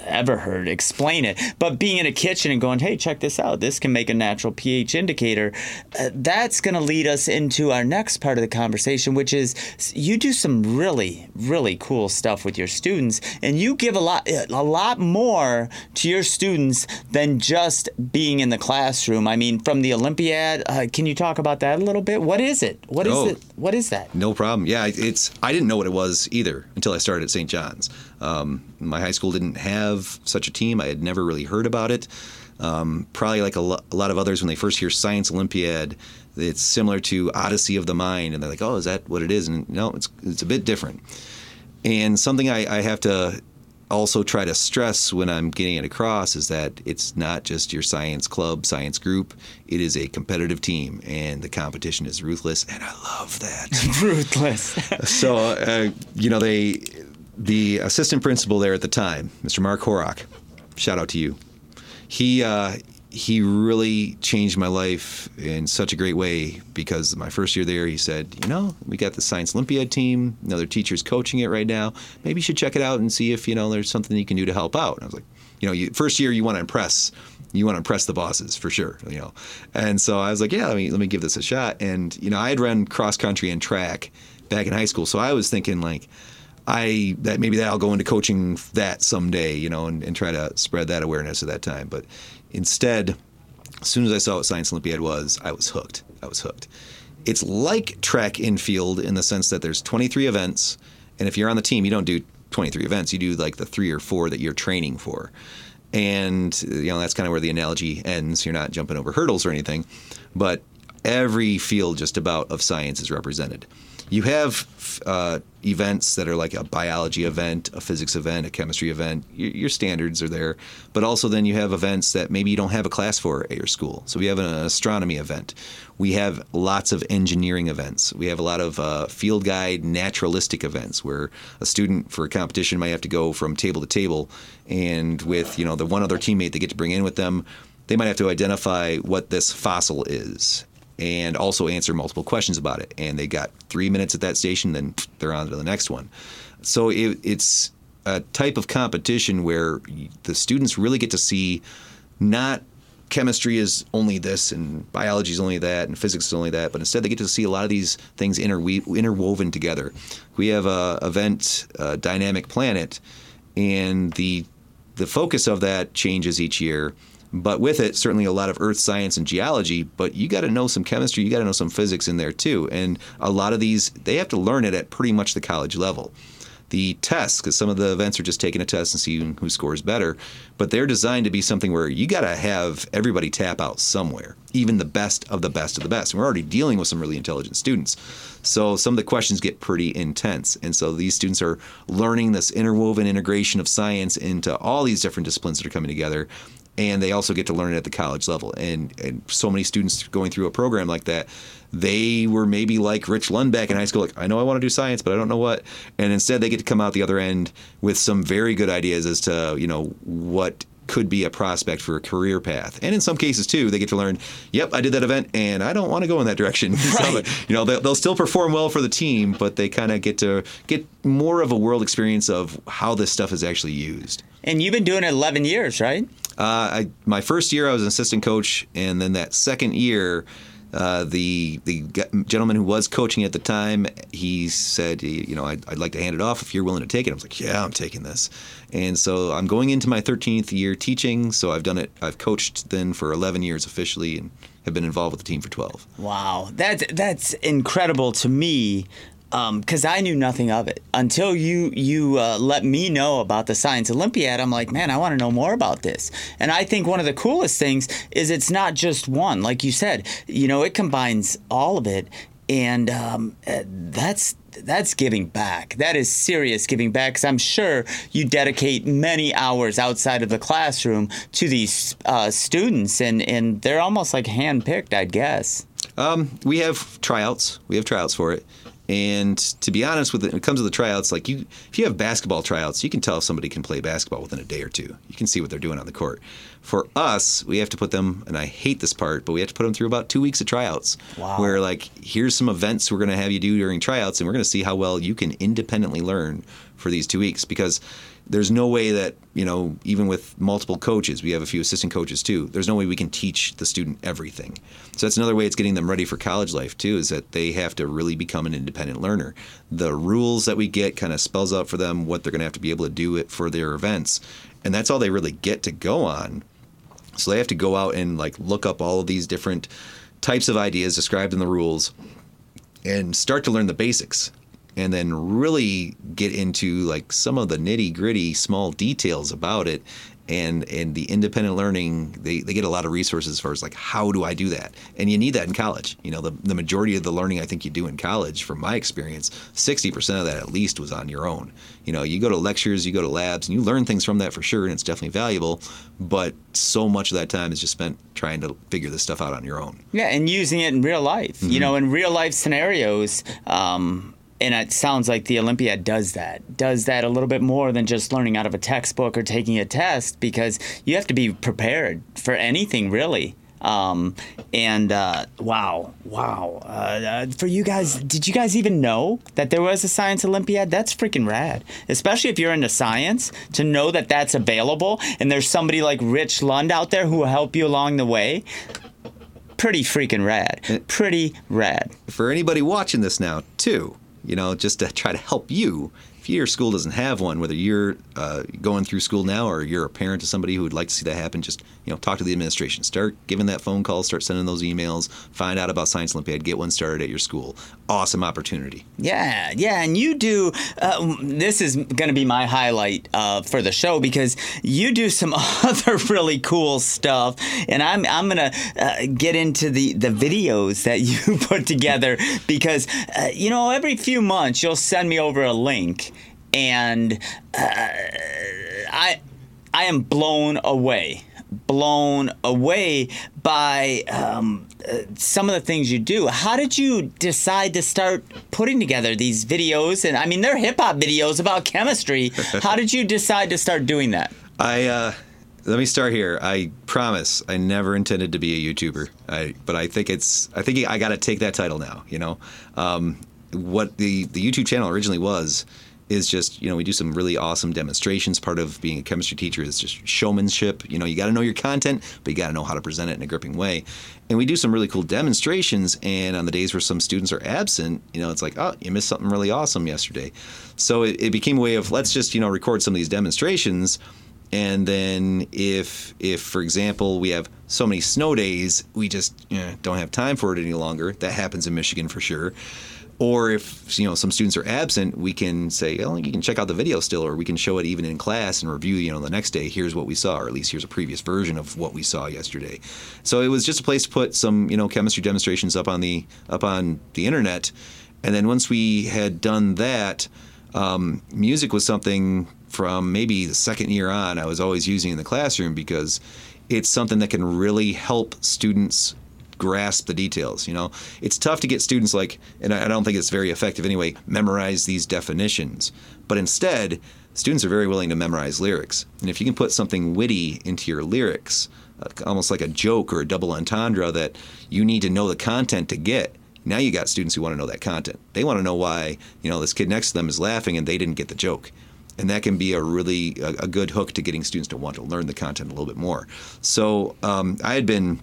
ever heard explain it. But being in a kitchen and going, "Hey, check this out. This can make a natural pH indicator." Uh, that's going to lead us into our next part of the conversation, which is you do some really, really cool stuff with your students, and you give a lot, a lot more to your students than just being in the classroom. I mean, from the Olympiad, uh, can you talk about that a little bit? What is it? What is Oh. it? What is that? No problem. Yeah, it's. I didn't know what it was either until I started at St. John's. Um, my high school didn't have such a team. I had never really heard about it. Um, probably like a, lo- a lot of others, when they first hear Science Olympiad, it's similar to Odyssey of the Mind, and they're like, "Oh, is that what it is?" And no, it's it's a bit different. And something I, I have to also try to stress when I'm getting it across is that it's not just your science club, science group. It is a competitive team, and the competition is ruthless, and I love that. [laughs] Ruthless. so, uh, you know, they, the assistant principal there at the time, Mr. Mark Horak, shout out to you. He, uh, he really changed my life in such a great way because my first year there, he said, you know, we got the Science Olympiad team, another teacher's coaching it right now. Maybe you should check it out and see if, you know, there's something you can do to help out. And I was like, you know, you, first year you want to impress, you want to impress the bosses for sure, you know. And so I was like, yeah, let me let me give this a shot. And you know, I had run cross country and track back in high school, so I was thinking like, I that maybe that I'll go into coaching that someday, you know, and, and try to spread that awareness at that time. But instead, as soon as I saw what Science Olympiad was, I was hooked. I was hooked. It's like track and field in the sense that there's 23 events, and if you're on the team, you don't do 23 events. You do like the three or four that you're training for. And you know that's kind of where the analogy ends. You're not jumping over hurdles or anything, but every field just about of science is represented. You have uh, events that are like a biology event, a physics event, a chemistry event. Your, your, standards are there, but also then you have events that maybe you don't have a class for at your school. So we have an astronomy event. We have lots of engineering events. We have a lot of uh, field guide naturalistic events where a student for a competition might have to go from table to table, and with you know the one other teammate they get to bring in with them, they might have to identify what this fossil is and also answer multiple questions about it. And they got three minutes at that station, then they're on to the next one. So it, it's a type of competition where the students really get to see not chemistry is only this and biology is only that and physics is only that, but instead they get to see a lot of these things interwe- interwoven together. We have a event, Dynamic Planet, and the the focus of that changes each year but with it, certainly a lot of earth science and geology, but you got to know some chemistry, you got to know some physics in there too. And a lot of these, they have to learn it at pretty much the college level. The tests, because some of the events are just taking a test and seeing who scores better, but they're designed to be something where you got to have everybody tap out somewhere, even the best of the best of the best. And we're already dealing with some really intelligent students. So some of the questions get pretty intense. And so these students are learning this interwoven integration of science into all these different disciplines that are coming together and they also get to learn it at the college level. And and so many students going through a program like that, they were maybe like Rich Lund back in high school, like I know I want to do science, but I don't know what. And instead, they get to come out the other end with some very good ideas as to you know what could be a prospect for a career path. And in some cases too, they get to learn, yep, I did that event and I don't want to go in that direction. [laughs] Right. so, you know, they'll, they'll, still perform well for the team, but they kind of get to get more of a world experience of how this stuff is actually used. And you've been doing it 11 years, right? Uh, I, my first year, I was an assistant coach, and then that second year, uh, the the gentleman who was coaching at the time, he said, you know, I'd, I'd, like to hand it off if you're willing to take it. I was like, yeah, I'm taking this. And so I'm going into my 13th year teaching. So I've done it. I've coached then for 11 years officially, and have been involved with the team for 12. Wow, that's that's incredible to me because um, I knew nothing of it until you you uh, let me know about the Science Olympiad. I'm like, man, I want to know more about this. And I think one of the coolest things is it's not just one, like you said. You know, it combines all of it, and um, uh, that's that's giving back. That is serious giving back. Because I'm sure you dedicate many hours outside of the classroom to these uh, students, and and they're almost like handpicked, I guess. Um, we have tryouts. We have tryouts for it. And to be honest, with it, when it comes to the tryouts, like you, if you have basketball tryouts, you can tell if somebody can play basketball within a day or two. You can see what they're doing on the court. For us, we have to put them, and I hate this part, but we have to put them through about two weeks of tryouts. Wow. Where like, here's some events we're going to have you do during tryouts, and we're going to see how well you can independently learn for these two weeks because there's no way that you know even with multiple coaches we have a few assistant coaches too there's no way we can teach the student everything. So that's another way it's getting them ready for college life too is that they have to really become an independent learner. The rules that we get kind of spells out for them what they're going to have to be able to do it for their events and that's all they really get to go on. So they have to go out and like look up all of these different types of ideas described in the rules and start to learn the basics and then really get into like some of the nitty gritty small details about it. And and the independent learning they, they get a lot of resources as far as like how do i do that? And you need that in college. You know the, the majority of the learning i think you do in college from my experience 60% of that at least was on your own. You know you go to lectures you go to labs and you learn things from that for sure and it's definitely valuable but so much of that time is just spent trying to figure this stuff out on your own. Yeah and using it in real life mm-hmm. you know in real life scenarios um, and it sounds like the Olympiad does that, does that a little bit more than just learning out of a textbook or taking a test because you have to be prepared for anything really. Um, and uh, wow, wow. Uh, uh, for you guys, did you guys even know that there was a science Olympiad? That's freaking rad, especially if you're into science. To know that that's available and there's somebody like Rich Lund out there who will help you along the way. Pretty freaking rad. Pretty rad. For anybody watching this now, too, you know, just to try to help you. Your school doesn't have one, whether you're uh, going through school now or you're a parent to somebody who would like to see that happen, just you know, talk to the administration. Start giving that phone call. Start sending those emails. Find out about Science Olympiad. Get one started at your school. Awesome opportunity. Yeah, yeah, and you do. Uh, this is going to be my highlight uh, for the show because you do some [laughs] other really cool stuff, and I'm I'm gonna uh, get into the the videos that [laughs] you put together because uh, you know every few months you'll send me over a link, and uh, I I am blown away blown away by um, uh, some of the things you do. How did you decide to start putting together these videos? And I mean, they're hip hop videos about chemistry. [laughs] How did you decide to start doing that? I uh, let me start here. I promise I never intended to be a YouTuber. I, but I think it's I think I got to take that title now. You know, um, what the the YouTube channel originally was is just you know we do some really awesome demonstrations. Part of being a chemistry teacher is just showmanship. You know you got to know your content but you got to know how to present it in a gripping way. And we do some really cool demonstrations and on the days where some students are absent you know it's like oh you missed something really awesome yesterday. So it, it became a way of let's just you know record some of these demonstrations and then if if for example we have so many snow days we just know, don't have time for it any longer. That happens in michigan for sure or if you know some students are absent, we can say, oh, you can check out the video still, or we can show it even in class and review. You know, the next day, here's what we saw, or at least here's a previous version of what we saw yesterday. So it was just a place to put some you know chemistry demonstrations up on the up on the internet, and then once we had done that, um, music was something from maybe the second year on I was always using in the classroom because it's something that can really help students grasp the details. You know, it's tough to get students like, and I don't think it's very effective anyway, memorize these definitions. But instead, students are very willing to memorize lyrics. And if you can put something witty into your lyrics, almost like a joke or a double entendre that you need to know the content to get, now you got students who want to know that content. They want to know why, you know, this kid next to them is laughing and they didn't get the joke. And that can be a really a, a good hook to getting students to want to learn the content a little bit more. So um, I had been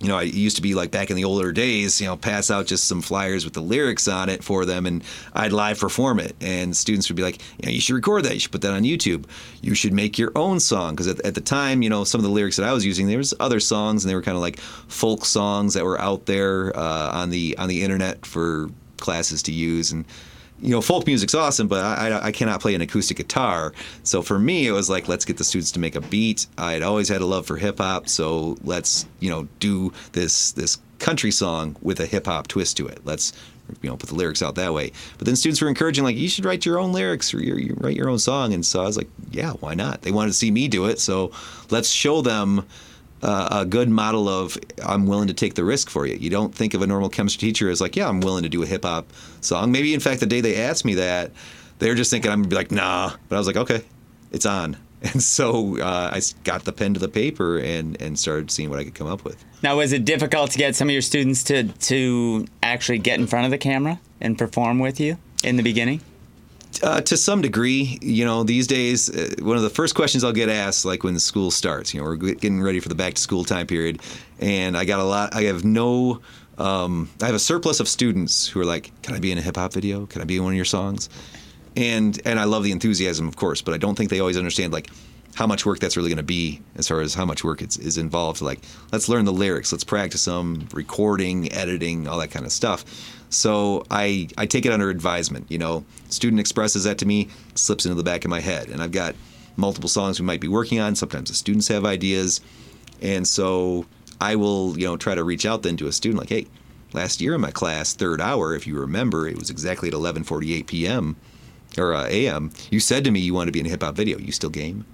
you know, I used to be like back in the older days, you know, pass out just some flyers with the lyrics on it for them, and I'd live perform it. And students would be like, you know, you should record that. You should put that on YouTube. You should make your own song. Because at, at the time, you know, some of the lyrics that I was using, there was other songs, and they were kind of like folk songs that were out there uh, on the on the internet for classes to use. And you know, folk music's awesome, but I, I, cannot play an acoustic guitar. So for me, it was like, let's get the students to make a beat. I had always had a love for hip hop, so let's you know do this this country song with a hip hop twist to it. Let's you know put the lyrics out that way. But then students were encouraging like, you should write your own lyrics or you write your own song. And so I was like, yeah, why not? They wanted to see me do it, so let's show them a good model of I'm willing to take the risk for you. You don't think of a normal chemistry teacher as like, yeah, I'm willing to do a hip hop song. Maybe in fact the day they asked me that, they were just thinking I'm gonna be like, nah. But I was like, okay, it's on. [laughs] And so uh, I got the pen to the paper and, and started seeing what I could come up with. Now, was it difficult to get some of your students to to actually get in front of the camera and perform with you in the beginning? Uh, to some degree, you know, these days, uh, one of the first questions I'll get asked, like when school starts, you know, we're getting ready for the back to school time period, and I got a lot. I have no. Um, I have a surplus of students who are like, "Can I be in a hip hop video? Can I be in one of your songs?" And and I love the enthusiasm, of course, but I don't think they always understand like how much work that's really going to be as far as how much work is involved. Like, let's learn the lyrics, let's practice them, recording, editing, all that kind of stuff. So I I take it under advisement. You know, student expresses that to me, slips into the back of my head, and I've got multiple songs we might be working on. Sometimes the students have ideas, and so I will you know try to reach out then to a student like, hey, last year in my class, third hour, if you remember, it was exactly at 11:48 p.m. or uh, a.m. You said to me you want to be in a hip hop video. You still game?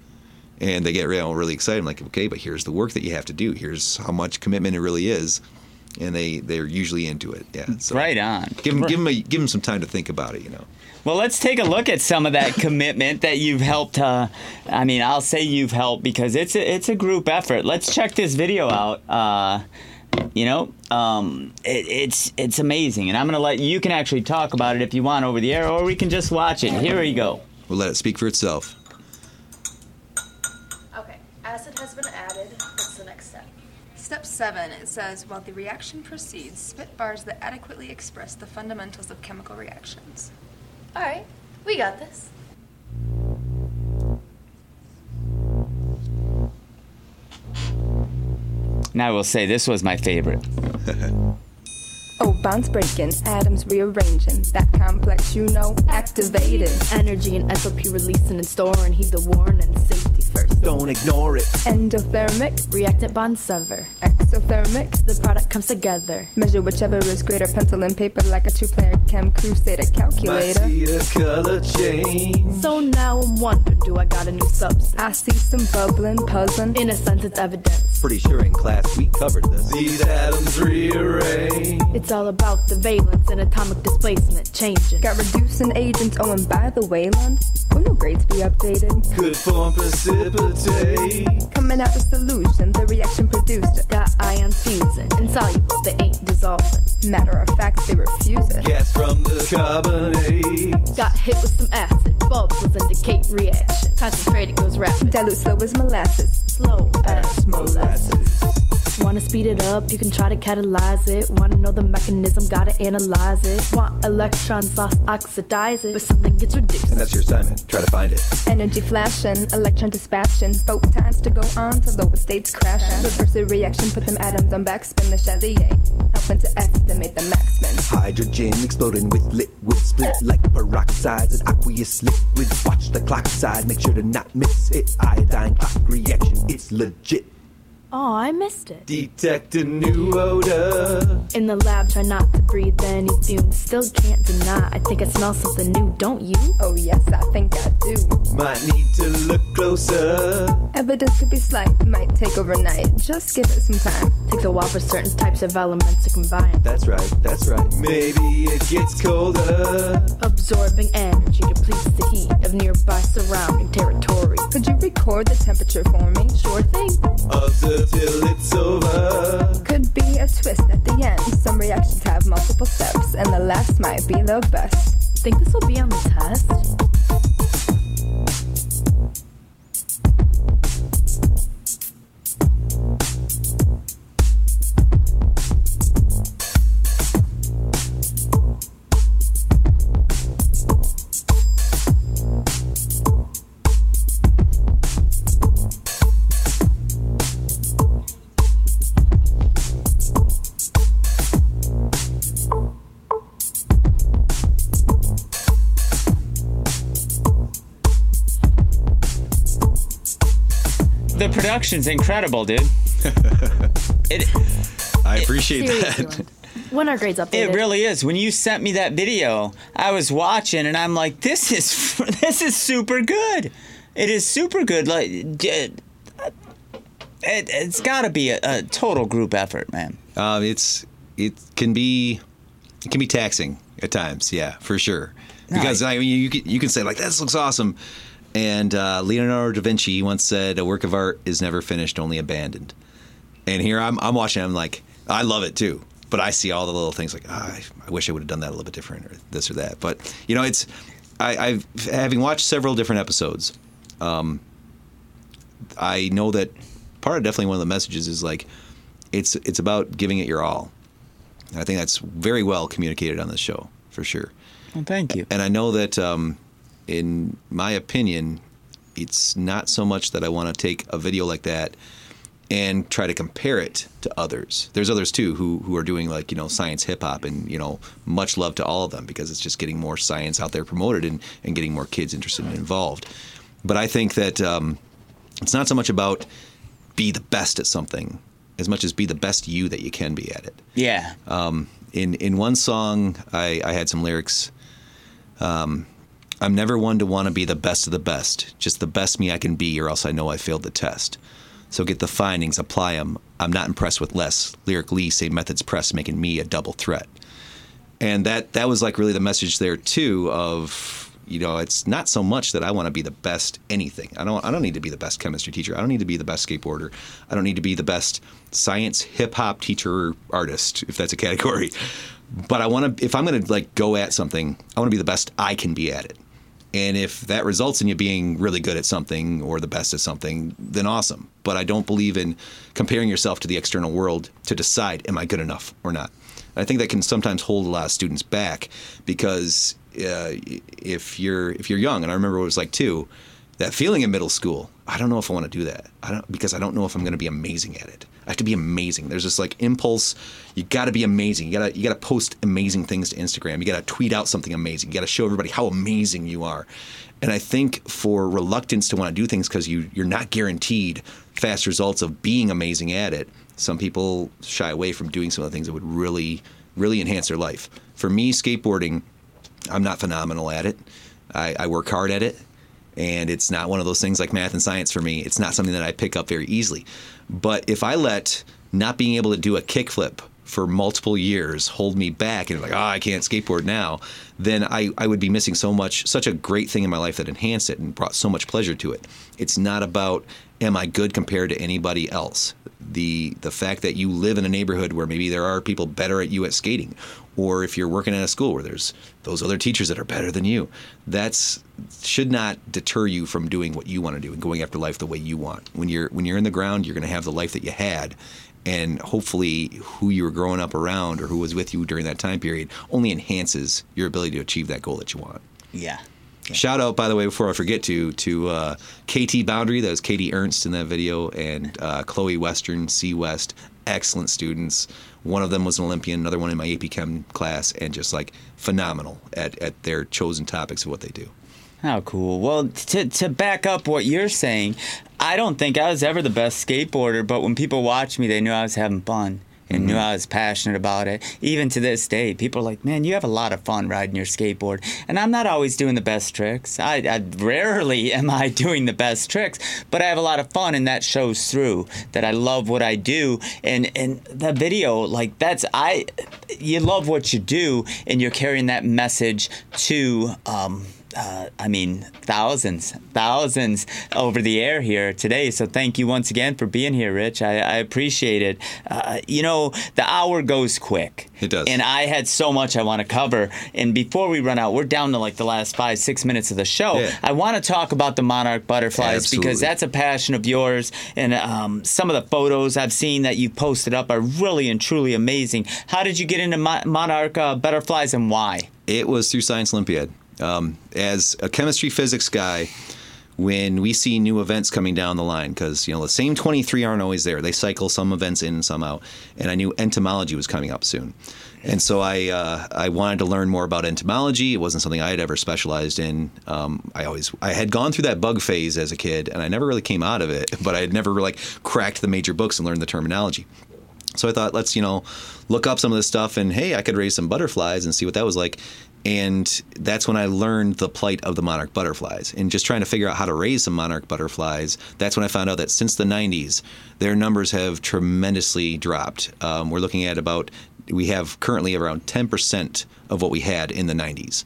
And they get you know, really excited. I'm like, okay, but here's the work that you have to do. Here's how much commitment it really is and they they're usually into it. Yeah, so Right on. Give them give them a, give them some time to think about it. You know. Well, let's take a look at some of that [laughs] commitment that you've helped. Uh, I mean, I'll say you've helped because it's a, it's a group effort. Let's check this video out. Uh, you know, um, it, it's it's amazing, and I'm gonna let you can actually talk about it if you want over the air, or we can just watch it. Here we go. We'll let it speak for itself. Okay, acid has been added. What's the next step? Step 7, it says, while the reaction proceeds, spit bars that adequately express the fundamentals of chemical reactions. All right, we got this. Now I will say this was my favorite. [laughs] Oh, bonds breaking, atoms rearranging, that complex, you know, activated. Energy and enthalpy releasing and storing, heed the warning, safety first. Don't ignore it. Endothermic, Reactant bond sever. exothermic, The product comes together. measure whichever is greater, pencil and paper like a two-player chem crusader calculator. I calculator. see a color change. So now I'm wondering, do I got a new substance? I see some bubbling, puzzling. In a sense, it's evidence. Pretty sure in class we covered this. These atoms rearrange. It's all about the valence and atomic displacement changing. Got reducing agents, oh, and by the way, Lund, will your grades be updated? Could form precipitate. Coming out the solution, the reaction produced. Got ions fusing, insoluble, they ain't dissolving. Matter of fact, they refuse it. Gas from the carbonate. Got hit with some acid, bubbles indicate reaction. Concentrated goes rapid, Dilute slow as molasses. slow as Molasses. Wanna speed it up, you can try to catalyze it. Wanna know the mechanism, gotta analyze it. Want electrons lost, oxidize it. But something gets reduced. And that's your assignment. Try to find it. Energy flashing, electron dispatching, photons to go on to lower states crashing. Reverse the reaction, put them atoms on backspin. The Chatelier, helping to estimate the maximum. Hydrogen exploding with liquid split like peroxides and aqueous liquid. Watch the clock side, make sure to not miss it. Iodine clock reaction, it's legit. Oh, I missed it. Detect a new odor. In the lab, try not to breathe any fumes. Still can't deny. I think I smell something new, don't you? Oh yes, I think I do. Might need to look closer. Evidence could be slight, might take overnight. Just give it some time. Takes a while for certain types of elements to combine. That's right, that's right. Maybe it gets colder. Absorbing energy depletes the heat of nearby surrounding territory. Could you record the temperature for me? Sure thing. Observe till it's over. Could be a twist at the end. Some reactions have multiple steps, and the last might be the best. Think this will be on the test? The production's incredible, dude. [laughs] it I appreciate Seriously, that. When are grades updated? it really is. When you sent me that video, I was watching and I'm like, this is [laughs] this is super good. It is super good. Like it, it's got to be a, a total group effort, man. Um, it's it can be it can be taxing at times, yeah, for sure. Because I mean, you can, you can say like this looks awesome, and uh, Leonardo da Vinci once said a work of art is never finished, only abandoned. And here I'm I'm watching, I'm like I love it too, but I see all the little things like ah, I, I wish I would have done that a little bit different or this or that. But you know, it's I, I've having watched several different episodes. Um, I know that part of definitely one of the messages is like it's it's about giving it your all. And I think that's very well communicated on this show for sure. Well, thank you. And I know that, um, in my opinion, it's not so much that I want to take a video like that and try to compare it to others. There's others too who who are doing like you know science hip hop, and you know much love to all of them because it's just getting more science out there promoted and and getting more kids interested and involved. But I think that um, it's not so much about be the best at something as much as be the best you that you can be at it Yeah. in in one song I, I had some lyrics um, i'm never one to want to be the best of the best just the best me i can be or else i know i failed the test So get the findings, apply them. I'm not impressed with less. Lyric Lee say methods press, making me a double threat. And that that was like really the message there too of you know it's not so much that I want to be the best anything. I don't I don't need to be the best chemistry teacher. I don't need to be the best skateboarder. I don't need to be the best science hip hop teacher artist if that's a category. But I want to if I'm going to like go at something, I want to be the best I can be at it. And if that results in you being really good at something or the best at something, then awesome. But I don't believe in comparing yourself to the external world to decide, am I good enough or not? I think that can sometimes hold a lot of students back because uh, if you're if you're young, and I remember what it was like too, that feeling in middle school. I don't know if I want to do that. I don't because I don't know if I'm going to be amazing at it. I have to be amazing. There's this like impulse. You got to be amazing. You gotta you gotta post amazing things to Instagram. You gotta tweet out something amazing. You gotta show everybody how amazing you are. And I think for reluctance to want to do things because you you're not guaranteed fast results of being amazing at it, some people shy away from doing some of the things that would really really enhance their life. For me, skateboarding, I'm not phenomenal at it. I, I work hard at it and it's not one of those things like math and science for me. It's not something that I pick up very easily. But if I let not being able to do a kickflip for multiple years hold me back and like, oh, I can't skateboard now, then I, I would be missing so much, such a great thing in my life that enhanced it and brought so much pleasure to it. It's not about am I good compared to anybody else. The the fact that you live in a neighborhood where maybe there are people better at you at skating, or if you're working at a school where there's those other teachers that are better than you, that's should not deter you from doing what you want to do and going after life the way you want. When you're when you're in the ground, you're going to have the life that you had, and hopefully who you were growing up around or who was with you during that time period only enhances your ability to achieve that goal that you want. Yeah. Shout out, by the way, before I forget to to uh, KT Boundary, that was Katie Ernst in that video, and uh, Chloe Western, C West, excellent students. One of them was an Olympian, another one in my AP Chem class, and just like phenomenal at, at their chosen topics of what they do. How cool. Well, to, to back up what you're saying, I don't think I was ever the best skateboarder, but when people watched me, they knew I was having fun and mm-hmm. knew I was passionate about it. Even to this day, people are like, "Man, you have a lot of fun riding your skateboard." And I'm not always doing the best tricks. I, I, rarely [laughs] am I doing the best tricks, but I have a lot of fun, and that shows through. That I love what I do, and and the video, like that's I, you love what you do, and you're carrying that message to. Um, uh, I mean, thousands, thousands over the air here today. So thank you once again for being here, Rich. I, I appreciate it. Uh, you know, the hour goes quick. It does. And I had so much I want to cover. And before we run out, we're down to like the last five, six minutes of the show. Yeah. I want to talk about the monarch butterflies Absolutely. because that's a passion of yours. And um, some of the photos I've seen that you posted up are really and truly amazing. How did you get into mo- monarch uh, butterflies and why? It was through Science Olympiad. Um, as a chemistry physics guy, when we see new events coming down the line, because you know the same 23 aren't always there. They cycle some events in and some out. And I knew entomology was coming up soon, and so I uh, I wanted to learn more about entomology. It wasn't something I had ever specialized in. Um, I always I had gone through that bug phase as a kid, and I never really came out of it. [laughs] But I had never like cracked the major books and learned the terminology. So I thought, let's you know, look up some of this stuff, and hey, I could raise some butterflies and see what that was like. And that's when I learned the plight of the monarch butterflies. And just trying to figure out how to raise some monarch butterflies, that's when I found out that since the 90s, their numbers have tremendously dropped. Um, we're looking at about, we have currently around 10% of what we had in the 90s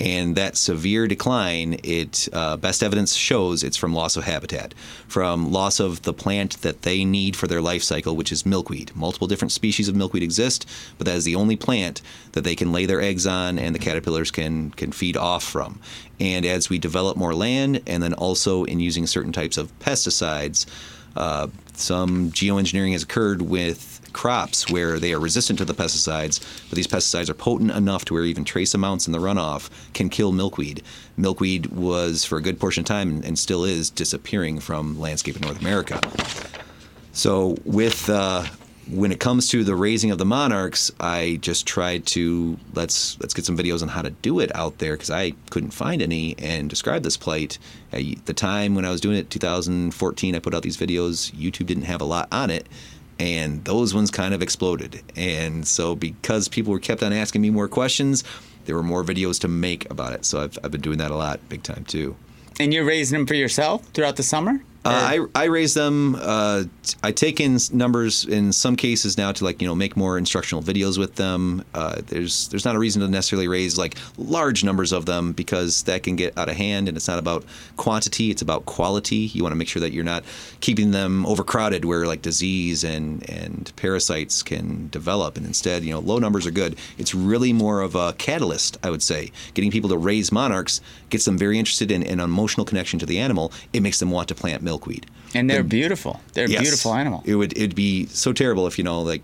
and that severe decline it uh, best evidence shows it's from loss of habitat from loss of the plant that they need for their life cycle which is milkweed. Multiple different species of milkweed exist but that is the only plant that they can lay their eggs on and the caterpillars can can feed off from. And as we develop more land and then also in using certain types of pesticides uh, some geoengineering has occurred with crops where they are resistant to the pesticides, but these pesticides are potent enough to where even trace amounts in the runoff can kill milkweed. Milkweed was, for a good portion of time, and still is, disappearing from landscape in North America. So, with uh, when it comes to the raising of the monarchs, I just tried to let's let's get some videos on how to do it out there because I couldn't find any and describe this plight. At the time when I was doing it, 2014, I put out these videos. YouTube didn't have a lot on it, and those ones kind of exploded. And so because people were kept on asking me more questions, there were more videos to make about it. So I've, I've been doing that a lot, big time too. And you're raising them for yourself throughout the summer? Uh, I, I raise them. Uh, I take in numbers in some cases now to like you know make more instructional videos with them. Uh, there's there's not a reason to necessarily raise like large numbers of them because that can get out of hand and it's not about quantity. It's about quality. You want to make sure that you're not keeping them overcrowded where like disease and and parasites can develop. And instead, you know, low numbers are good. It's really more of a catalyst, I would say. Getting people to raise monarchs gets them very interested in an emotional connection to the animal. It makes them want to plant milkweed. And they're The- beautiful. They're Yes. beautiful animal. It would it'd be so terrible if you know like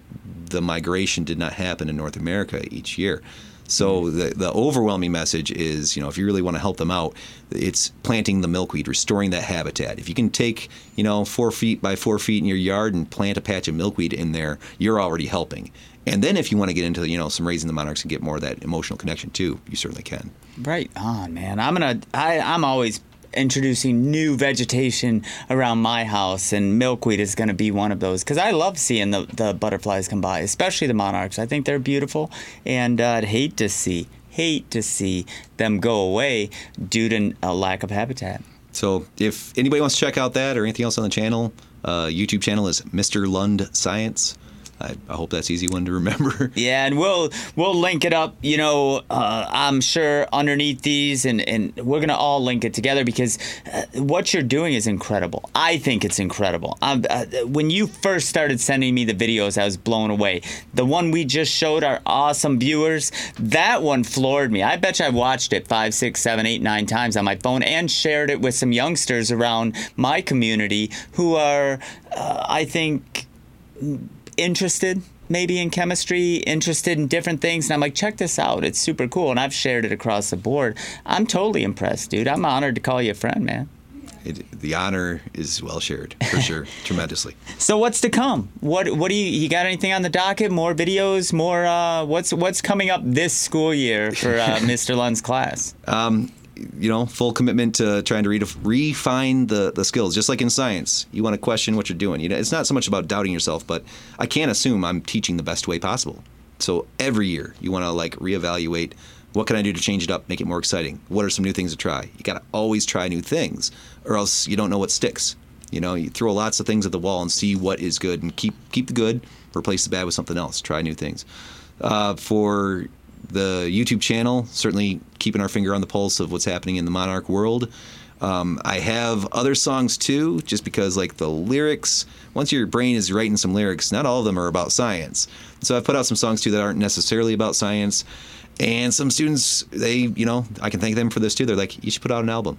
the migration did not happen in North America each year. So the the overwhelming message is, you know, if you really want to help them out, it's planting the milkweed, restoring that habitat. If you can take, you know, four feet by four feet in your yard and plant a patch of milkweed in there, you're already helping. And then if you want to get into, you know, some raising the monarchs and get more of that emotional connection too, you certainly can. Right on, man. I'm gonna. I, I'm always introducing new vegetation around my house, and milkweed is gonna be one of those because I love seeing the the butterflies come by, especially the monarchs. I think they're beautiful, and uh, I'd hate to see hate to see them go away due to a lack of habitat. So if anybody wants to check out that or anything else on the channel, uh, YouTube channel is Mr. Lund Science. I, I hope that's easy one to remember. [laughs] Yeah, and we'll we'll link it up. You know, uh, I'm sure underneath these, and and we're gonna all link it together because uh, what you're doing is incredible. I think it's incredible. Um, uh, when you first started sending me the videos, I was blown away. The one we just showed our awesome viewers, that one floored me. I bet you I watched it five, six, seven, eight, nine times on my phone and shared it with some youngsters around my community who are, uh, I think interested maybe in chemistry, interested in different things. And I'm like, check this out. It's super cool. And I've shared it across the board. I'm totally impressed, dude. I'm honored to call you a friend, man. It, the honor is well shared for sure, [laughs] tremendously. So what's to come? What what do you you got anything on the docket? More videos? More uh what's what's coming up this school year for uh, [laughs] Mr. Lund's class? You know, full commitment to trying to redef- refine the, the skills, just like in science. You want to question what you're doing. You know, it's not so much about doubting yourself, but I can't assume I'm teaching the best way possible. So every year, you want to like reevaluate what can I do to change it up, make it more exciting. What are some new things to try? You got to always try new things, or else you don't know what sticks. You know, you throw lots of things at the wall and see what is good, and keep keep the good, replace the bad with something else. Try new things. Uh, for the YouTube channel, certainly keeping our finger on the pulse of what's happening in the Monarch world. Um, I have other songs too, just because like the lyrics, once your brain is writing some lyrics, not all of them are about science. So I've put out some songs too that aren't necessarily about science. And some students, they, you know, I can thank them for this too. They're like, you should put out an album.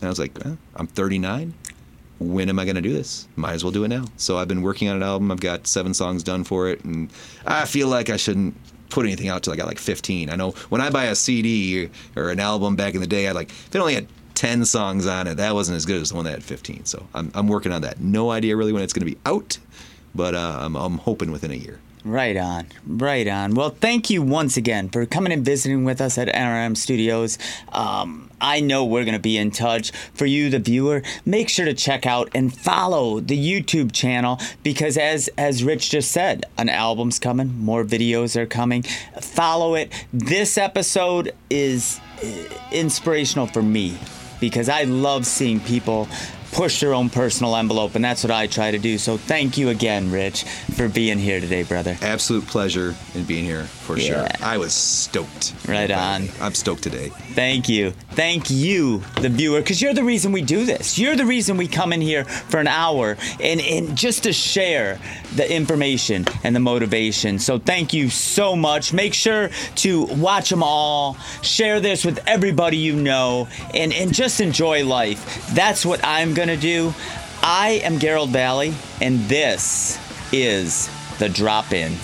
And I was like, eh, I'm 39. When am I going to do this? Might as well do it now. So I've been working on an album. I've got seven songs done for it. And I feel like I shouldn't put anything out till I got like 15. I know when I buy a CD or an album back in the day, I like, if it only had 10 songs on it, that wasn't as good as the one that had 15. So I'm, I'm working on that. No idea really when it's going to be out, but uh, I'm, I'm hoping within a year. Right on, right on. Well, thank you once again for coming and visiting with us at NRM Studios. Um, I know we're going to be in touch. For you, the viewer, make sure to check out and follow the YouTube channel because, as as Rich just said, an album's coming, more videos are coming. Follow it. This episode is uh, inspirational for me because I love seeing people push their own personal envelope, and that's what I try to do. So thank you again, Rich, for being here today, brother. Absolute pleasure in being here for sure. I was stoked. Right on. I'm stoked today. Thank you. Thank you, the viewer, because you're the reason we do this. You're the reason we come in here for an hour and, and just to share the information and the motivation. So thank you so much. Make sure to watch them all, share this with everybody you know, and, and just enjoy life. That's what I'm going to do. I am Garold Vallie, and this is The Drop In.